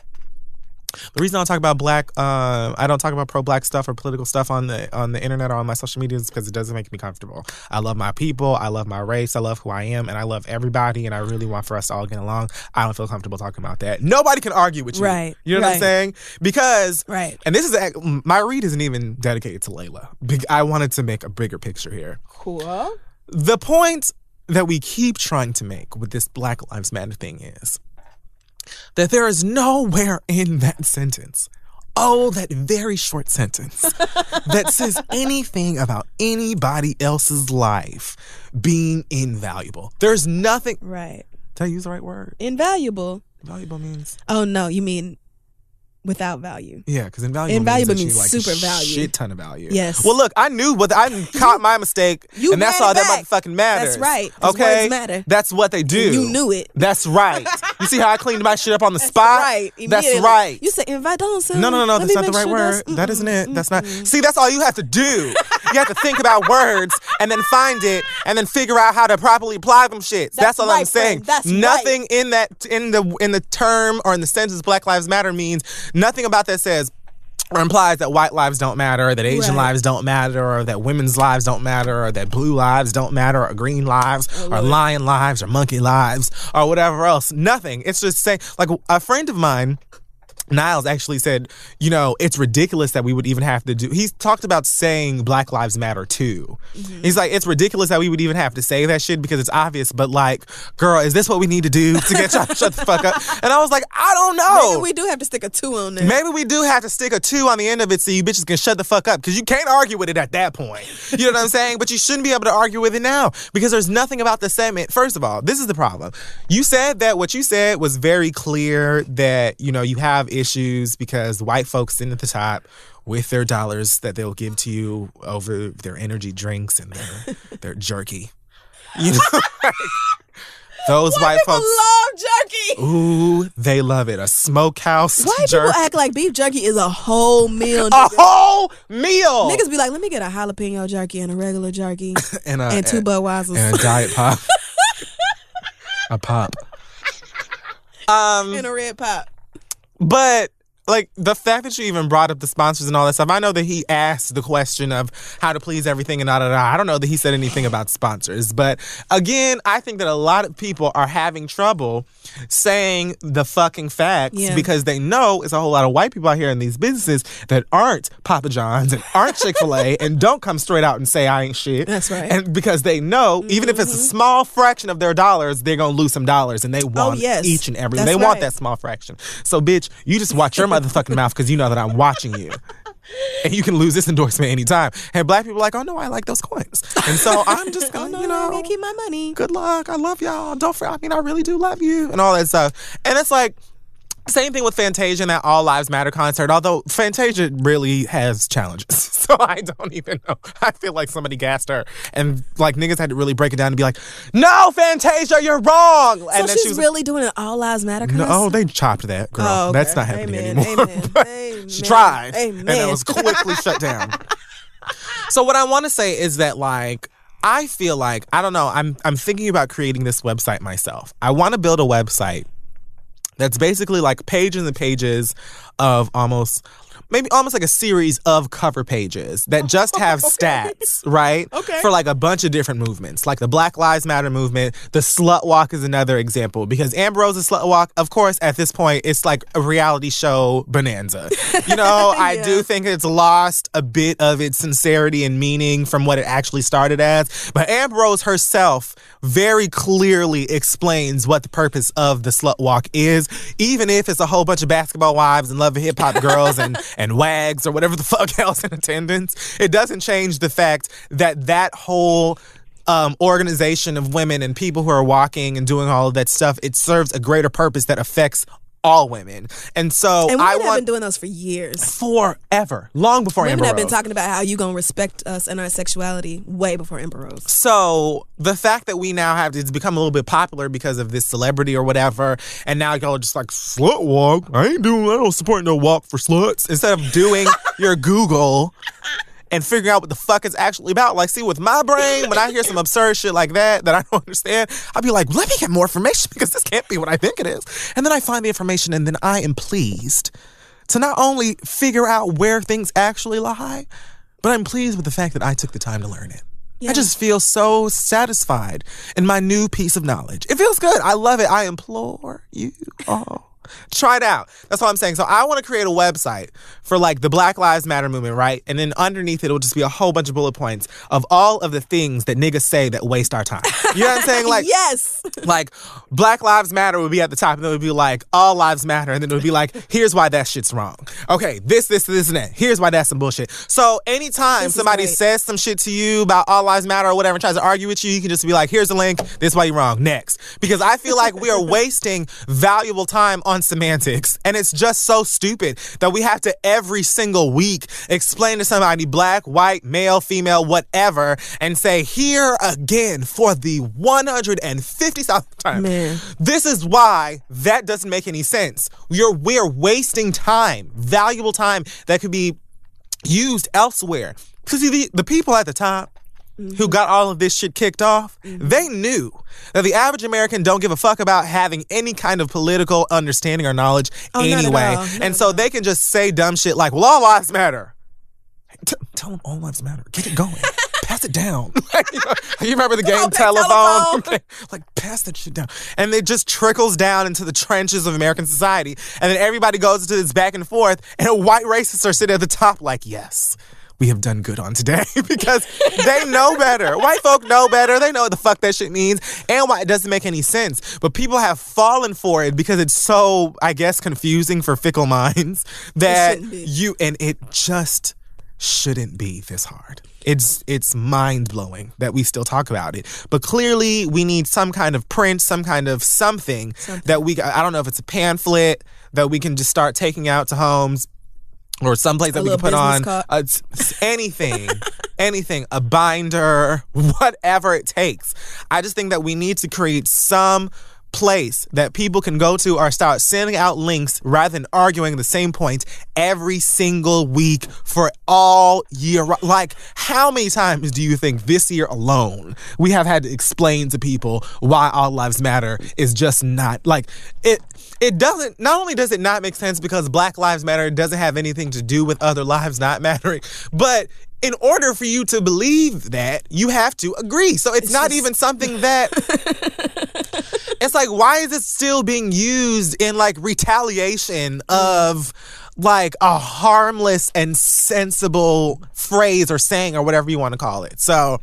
The reason I don't talk about black, uh, I don't talk about pro-black stuff or political stuff on the on the internet or on my social media is because it doesn't make me comfortable. I love my people, I love my race, I love who I am, and I love everybody, and I really want for us to all get along. I don't feel comfortable talking about that. Nobody can argue with you, Right, You know what I'm saying? Because Right. and this is my read isn't even dedicated to Laila. I wanted to make a bigger picture here. Cool. The point that we keep trying to make with this Black Lives Matter thing is that there is nowhere in that sentence, oh, that very short sentence, that says anything about anybody else's life being invaluable. There's nothing. Right. Did I use the right word? Invaluable. Valuable means. Oh no, you mean without value. Yeah, because invaluable, Invaluable means, means like, super value. Shit ton of value. Yes. Well, look, I knew, but I caught my mistake, You and that's all it that back. motherfucking matters. That's right, Okay, matter. That's what they do. You knew it. That's right. you see how I cleaned my shit up on the spot? Right. That's right. You said invite say No, no, no, no. That's not the right sure word. that's- That isn't it. mm-mm, That's not. See, that's all you have to do. You have to think about words and then find it and then figure out how to properly apply them shits. That's, That's all I'm saying. friend. That's nothing in that in the in the term or in the sentence Black Lives Matter means nothing about that says or implies that white lives don't matter, or that Asian Right. lives don't matter, or that women's lives don't matter, or that blue lives don't matter, or green lives, Oh, or lion lives, or monkey lives, or whatever else. Nothing. It's just saying, like a friend of mine. Niles actually said, you know, it's ridiculous that we would even have to do. He's talked about saying Black Lives Matter too. Mm-hmm. He's like, it's ridiculous that we would even have to say that shit because it's obvious. But like, girl, is this what we need to do to get y'all to shut the fuck up? And I was like, I don't know. Maybe we do have to stick a two on there. Maybe we do have to stick a two on the end of it so you bitches can shut the fuck up because you can't argue with it at that point. You know what I'm saying? But you shouldn't be able to argue with it now because there's nothing about the segment. First of all, this is the problem. You said that what you said was very clear that, you know, you have issues because white folks sitting at the top with their dollars that they'll give to you over their energy drinks and their, their jerky. You know? Those white People folks. love jerky. Ooh, they love it. A smokehouse White jerky. people act like beef jerky is a whole meal. a whole meal. Niggas be like, let me get a jalapeno jerky and a regular jerky and, a, and two and, Budweisers and a diet pop. a pop. Um, and a red pop. But like the fact that you even brought up the sponsors and all that stuff, I know that he asked the question of how to please everything and da da da. I don't know that he said anything about sponsors, but again, I think that a lot of people are having trouble saying the fucking facts Yeah. because they know it's a whole lot of white people out here in these businesses that aren't Papa John's and aren't Chick Fil A and don't come straight out and say I ain't shit. That's right. And because they know, even if it's a mm-hmm. small fraction of their dollars, they're gonna lose some dollars, and they oh, want Oh, yes. each and every. That's they want that small fraction. So, bitch, you just watch your motherfucking mouth because you know that I'm watching you. And you can lose this endorsement anytime. And black people are like, oh no, I like those coins. And so I'm just Oh gonna, no, you I'm know, gonna keep my money. good luck. I love y'all. Don't fret. I mean, I really do love you and all that stuff. And it's like, same thing with Fantasia and that All Lives Matter concert, although Fantasia really has challenges. So I don't even know. I feel like somebody gassed her. And like niggas had to really break it down and be like, no, Fantasia, you're wrong. So and then she's she was really doing an all lives matter no, oh, they chopped that, girl. Oh, okay. That's not happening Amen, anymore. amen, she tried, amen. and it was quickly shut down. So what I want to say is that like I feel like I don't know. I'm I'm thinking about creating this website myself. I want to build a website that's basically like pages and pages of almost maybe almost like a series of cover pages that just have stats, right? Okay. For like a bunch of different movements, like the Black Lives Matter movement. The Slut Walk is another example because Amber Rose's Slut Walk, of course, at this point, it's like a reality show bonanza. You know, I do think it's lost a bit of its sincerity and meaning from what it actually started as. But Ambrose herself very clearly explains what the purpose of the Slut Walk is, even if it's a whole bunch of basketball wives and love and hip hop girls and, and wags or whatever the fuck else in attendance. It doesn't change the fact that that whole um, organization of women and people who are walking and doing all of that stuff, it serves a greater purpose that affects all women. And so And women I have want been doing those for years. forever, long before Women Amber have been talking about how you gonna respect us and our sexuality way before Amber Rose. So the fact that we now have it's become a little bit popular because of this celebrity or whatever, and now y'all are just like slut walk. I ain't doing. I don't support no walk for sluts. Instead of doing your Google and figuring out what the fuck it's actually about. Like, see, with my brain, when I hear some absurd shit like that that I don't understand, I'll be like, let me get more information because this can't be what I think it is. And then I find the information, and then I am pleased to not only figure out where things actually lie, but I'm pleased with the fact that I took the time to learn it. I just feel so satisfied in my new piece of knowledge. It feels good. I love it. I implore you all. Try it out. That's all I'm saying. So I want to create a website for like the Black Lives Matter movement, right? And then underneath it, it'll just be a whole bunch of bullet points of all of the things that niggas say that waste our time. You know what I'm saying? Like, yes. like Black Lives Matter would be at the top, and then it would be like All Lives Matter, and then it would be like, here's why that shit's wrong. Okay, this, this, this, and that. Here's why that's some bullshit. So anytime This somebody says some shit to you about All Lives Matter or whatever, and tries to argue with you, you can just be like, here's the link. This is why you're wrong. Next, because I feel like we are wasting valuable time on semantics, and it's just so stupid that we have to every single week explain to somebody, black, white, male, female, whatever, and say here again for the 150th time. Man. This is why that doesn't make any sense. We're we're wasting time, valuable time that could be used elsewhere. Because the, the people at the top Mm-hmm. who got all of this shit kicked off, they knew that the average American don't give a fuck about having any kind of political understanding or knowledge Oh, anyway. and at so they can just say dumb shit like, well, all lives matter. T- tell them all lives matter. Get it going. pass it down. you, know, you remember the game telephone? telephone. like, pass that shit down. And it just trickles down into the trenches of American society. And then everybody goes into this back and forth, and white racists are sitting at the top, like, yes. We have done good on today because they know better. White folk know better. They know what the fuck that shit means and why it doesn't make any sense. But people have fallen for it because it's so, I guess, confusing for fickle minds that you, and it just shouldn't be this hard. It's it's mind blowing that we still talk about it. But clearly we need some kind of print, some kind of something, that we I don't know if it's a pamphlet that we can just start taking out to homes or someplace that we can put on business uh, anything, anything, a binder, whatever it takes. I just think that we need to create some place that people can go to or start sending out links rather than arguing the same point every single week for all year. Like, how many times do you think this year alone we have had to explain to people why all lives matter is just not like it? It doesn't. Not only does it not make sense because Black Lives Matter doesn't have anything to do with other lives not mattering, but in order for you to believe that, you have to agree. So it's, not even something that it's like why is it still being used in like retaliation of like a harmless and sensible phrase or saying or whatever you want to call it so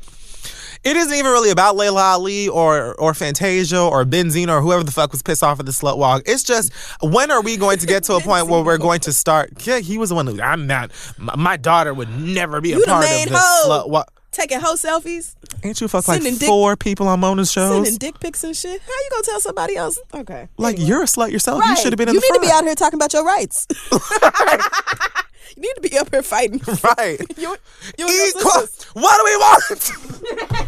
it isn't even really about Laila Ali or or Fantasia or Benzino or whoever the fuck was pissed off at the slut walk. It's just when are we going to get to a point where we're going to start? Yeah, he was the one who I'm not. My, my daughter would never be a You the part main of the slut walk. Taking hoe selfies, Ain't you fuck like dick- four people on Mona's shows? sending dick pics and shit. How you gonna tell somebody else? Okay. Like Anyway. you're a slut yourself. You should have been in You the need front. to be out here talking about your rights. you need to be up here fighting. Right. You, you Equal. What do we want?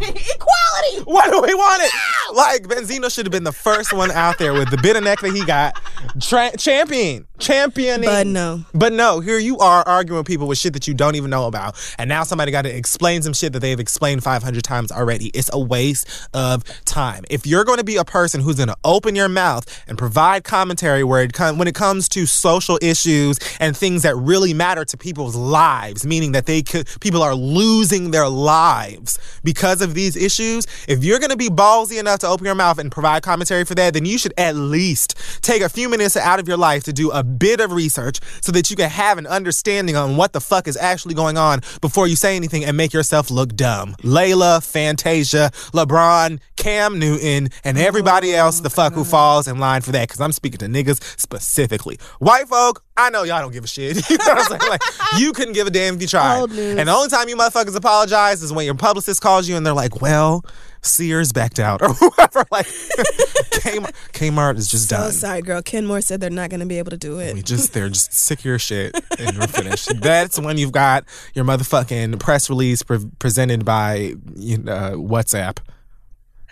Equality. What do we want it? Like Benzino should have been the first one out there with the bit of neck that he got, tra- champion, championing. But no. But no, here you are arguing with people with shit that you don't even know about, and now somebody got to explain some shit that they've explained 500 times already. It's a waste of time. If you're going to be a person who's going to open your mouth and provide commentary where it com- when it comes to social issues and things that really matter to people's lives, meaning that they could people are losing their lives because of these issues. If you're going to be ballsy enough to open your mouth and provide commentary for that, then you should at least take a few minutes out of your life to do a bit of research so that you can have an understanding on what the fuck is actually going on before you say anything and make yourself look dumb. Laila, Fantasia, LeBron, Cam Newton, and everybody else the fuck who falls in line for that. Because I'm speaking to niggas specifically. White folk, I know y'all don't give a shit. you know what I'm saying? Like, you couldn't give a damn if you tried. Old news. And the only time you motherfuckers apologize is when your publicist calls you and they're like, well, Sears backed out or whoever. Like, Kmart, Kmart is just So done. sorry, girl. Kenmore said they're not going to be able to do it. We just they're just sick of your shit and we're finished. That's when you've got your motherfucking press release pre- presented by you know, uh, WhatsApp.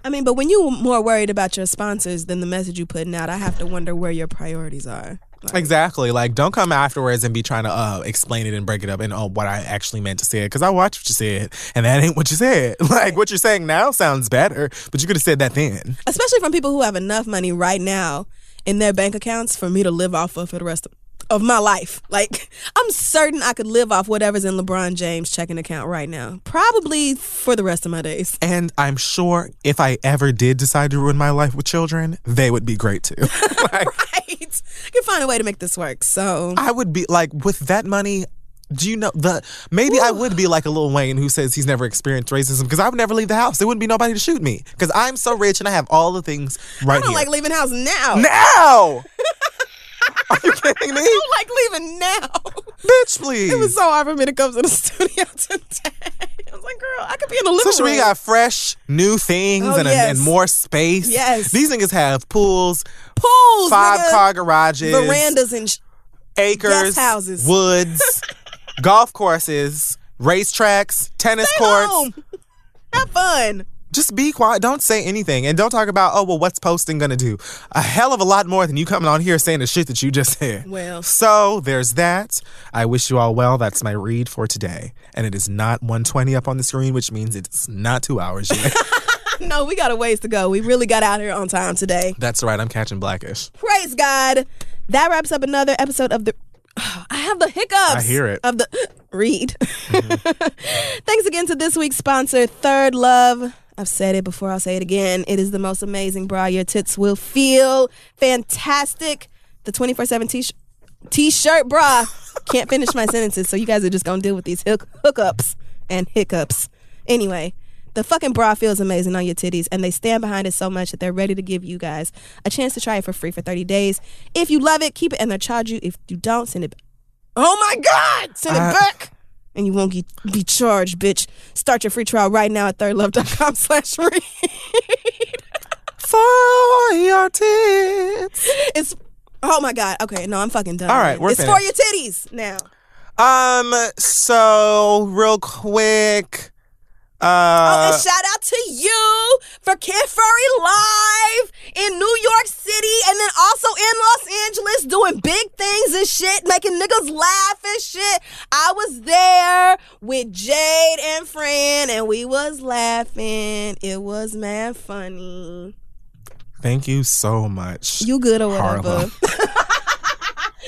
I mean, but when you're more worried about your sponsors than the message you're putting out, I have to wonder where your priorities are. Like, Exactly. Like, don't come afterwards and be trying to uh, explain it and break it up and oh, what I actually meant to say. Because I watched what you said, and that ain't what you said. Like, what you're saying now sounds better, but you could have said that then. especially from people who have enough money right now in their bank accounts for me to live off of for the rest of, of my life. Like, I'm certain I could live off whatever's in LeBron James' checking account right now. Probably for the rest of my days. And I'm sure if I ever did decide to ruin my life with children, they would be great too. like, Right? You can find a way to make this work. So, I would be like with that money. Do you know the maybe I would be like a Lil Wayne who says he's never experienced racism because I would never leave the house. There wouldn't be nobody to shoot me because I'm so rich and I have all the things right I don't here. like leaving the house now. now. Are you kidding me? I don't like leaving now. Bitch, please. It was so hard for me to come to the studio today. I was like, girl, I could be in the living Especially room. you got fresh, new things Oh, and, yes. and more space. Yes. These niggas have pools, pools, five nigga, car garages, verandas, and sh- acres, houses. woods, golf courses, racetracks, tennis Stay courts. home. Have fun. Just be quiet. Don't say anything. And don't talk about, oh, well, what's posting going to do? A hell of a lot more than you coming on here saying the shit that you just said. Well. So there's that. I wish you all well. That's my read for today. And it is not 120 up on the screen, which means it's not two hours yet. No, we got a ways to go. We really got out here on time today. That's right. I'm catching blackish. Praise God. That wraps up another episode of the. I have the hiccups. I hear it. Of the read. Mm-hmm. Thanks again to this week's sponsor, Third Love. I've said it before, I'll say it again. It is the most amazing bra. Your tits will feel fantastic. The 24 7 t shirt bra. Can't finish my sentences, so you guys are just gonna deal with these hook- hookups and hiccups. Anyway, the fucking bra feels amazing on your titties, and they stand behind it so much that they're ready to give you guys a chance to try it for free for 30 days. If you love it, keep it, and they'll charge you. If you don't, send it. Oh my God! Send it I- back, and you won't get, be charged, bitch. Start your free trial right now at thirdlove.com slash read. For your tits. It's oh my God. Okay, no, I'm fucking done. All right, we're it's for your titties now. Um, so real quick. Oh, Uh, and shout out to you for Kid Fury Live in New York City and then also in Los Angeles doing big things and shit, making niggas laugh and shit. I was there with Jade and Fran and we was laughing. It was mad funny. thank you so much. You good or whatever.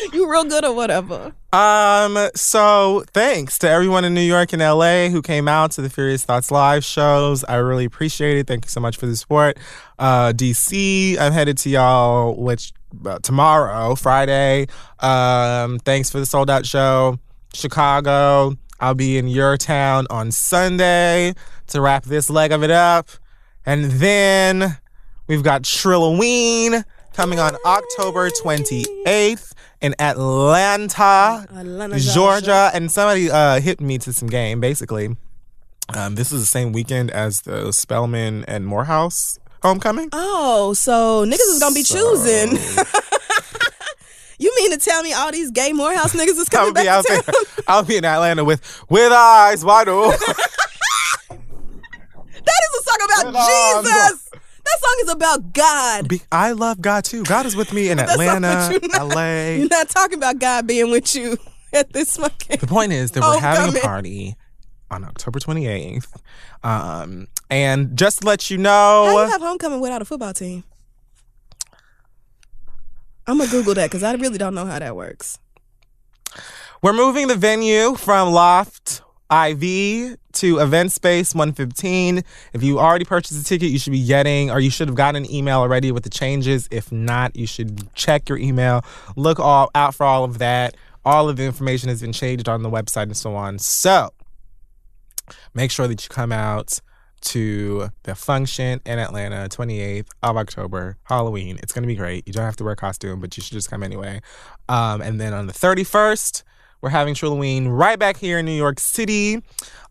You real good or whatever. Um, so thanks to everyone in New York and LA who came out to the Furious Thoughts live shows. I really appreciate it. Thank you so much for the support. Uh, DC, I'm headed to y'all, which uh, tomorrow, Friday. Um, thanks for the sold out show. Chicago, I'll be in your town on Sunday to wrap this leg of it up. And then we've got Trilloween coming on October 28th in Atlanta, Atlanta, Georgia. And somebody uh, hit me to some game, basically. Um, this is the same weekend as the Spelman and Morehouse homecoming. Oh, so niggas is gonna be So- choosing. you mean to tell me all these gay Morehouse niggas is coming back out to there. I'll be in Atlanta with with eyes wide open. That is a song about With Jesus. That song is about God. Be- I love God too. God is with me in Atlanta, you're not- LA. You're not talking about God being with you at this fucking. The point is that we're having a party on October 28th. Um, and just to let you know. How you have homecoming without a football team? I'm gonna Google that because I really don't know how that works. we're moving the venue from Loft IV to Event Space 115. If you already purchased a ticket, you should be getting, or you should have gotten an email already with the changes. If not, you should check your email. Look all out for all of that. All of the information has been changed on the website and so on. So make sure that you come out to the function in Atlanta, 28th of October, Halloween. It's going to be great. You don't have to wear a costume, but you should just come anyway. Um, and then on the 31st, we're having Trilloween right back here in New York City.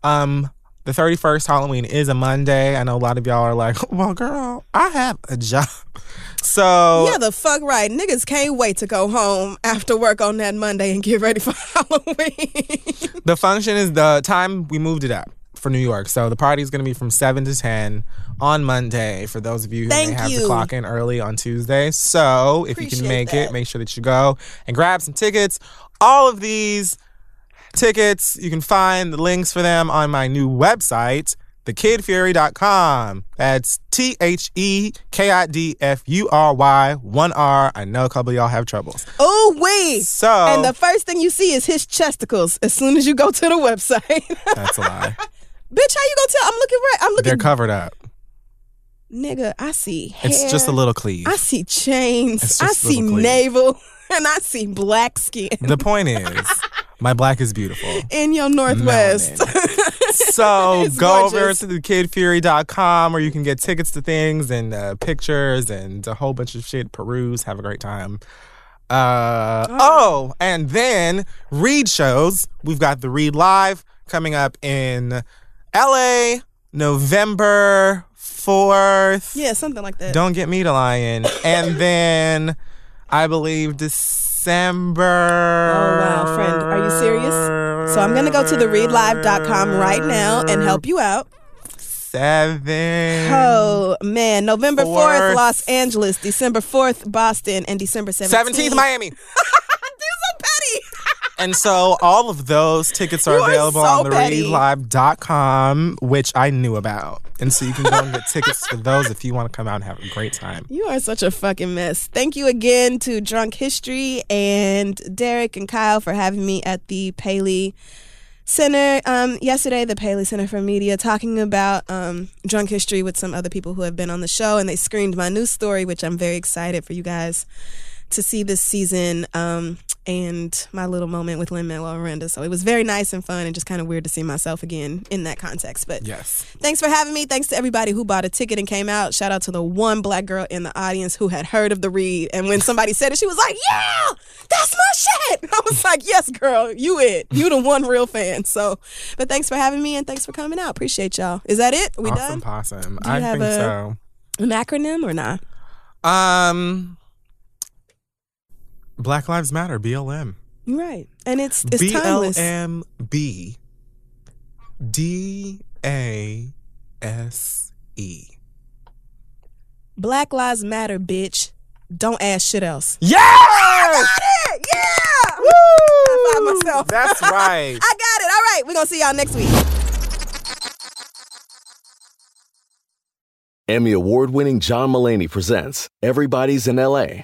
Um, the 31st Halloween is a Monday. I know a lot of y'all are like, well, girl, I have a job. So Yeah, the fuck right. Niggas can't wait to go home after work on that Monday and get ready for Halloween. the function is the time we moved it up for New York. So the party is going to be from 7 to 10 on Monday for those of you who Thank may have you. to clock in early on Tuesday. So if you can make that. it, make sure that you go and grab some tickets. All of these tickets, you can find the links for them on my new website, thekidfury.com. That's T H E K I D F U R Y, one R. I know a couple of y'all have troubles. oh, wait. So And the first thing you see is his chesticles as soon as you go to the website. that's a lie. Bitch, how you gonna tell? I'm looking right. I'm looking. They're covered up. Nigga, I see hair. It's just a little cleave. I see chains. I see navel. And I see black skin The point is, my black is beautiful. in your northwest. So go over gorgeous. to thekidfury.com where you can get tickets to things and uh, pictures and a whole bunch of shit. Peruse, have a great time. Uh, oh, and then read shows. We've got the Read Live coming up in LA November 4th. yeah, something like that. Don't get me to lying. And then I believe December. Oh, wow, friend. Are you serious? So I'm going to go to the readlive.com right now and help you out. Seven. Oh, man. November 4th, Los Angeles. December 4th, Boston. And December 17th. 17th, Miami. Dude, so petty. And so all of those tickets are You are available so on readlive.com, which I knew about. And so you can go and get tickets for those if you want to come out and have a great time. You are such a fucking mess. Thank you again to Drunk History and Derek and Kyle for having me at the Paley Center um, yesterday, the Paley Center for Media, talking about um, drunk history with some other people who have been on the show. And they screened my new story, which I'm very excited for you guys to see this season um, and my little moment with Lin Manuel Miranda. So it was very nice and fun and just kind of weird to see myself again in that context. But Yes. Thanks for having me. Thanks to everybody who bought a ticket and came out. Shout out to the one black girl in the audience who had heard of the read. And when somebody said it, she was like, Yeah, that's my shit. I was like, Yes, girl, you it. You the one real fan. So, but thanks for having me and thanks for coming out. Appreciate y'all. Is that it? Are we awesome done? possum. Do you I have think a- so. An acronym or not? Um Black Lives Matter, BLM. You're right. And it's it's timeless. BLMB. D A S E. Black Lives Matter, bitch. Don't ask shit else. Yes! I got it! Yeah! Woo! High five myself. That's right. I got it. All right. We're going to see y'all next week. Emmy award winning John Mulaney presents Everybody's in LA,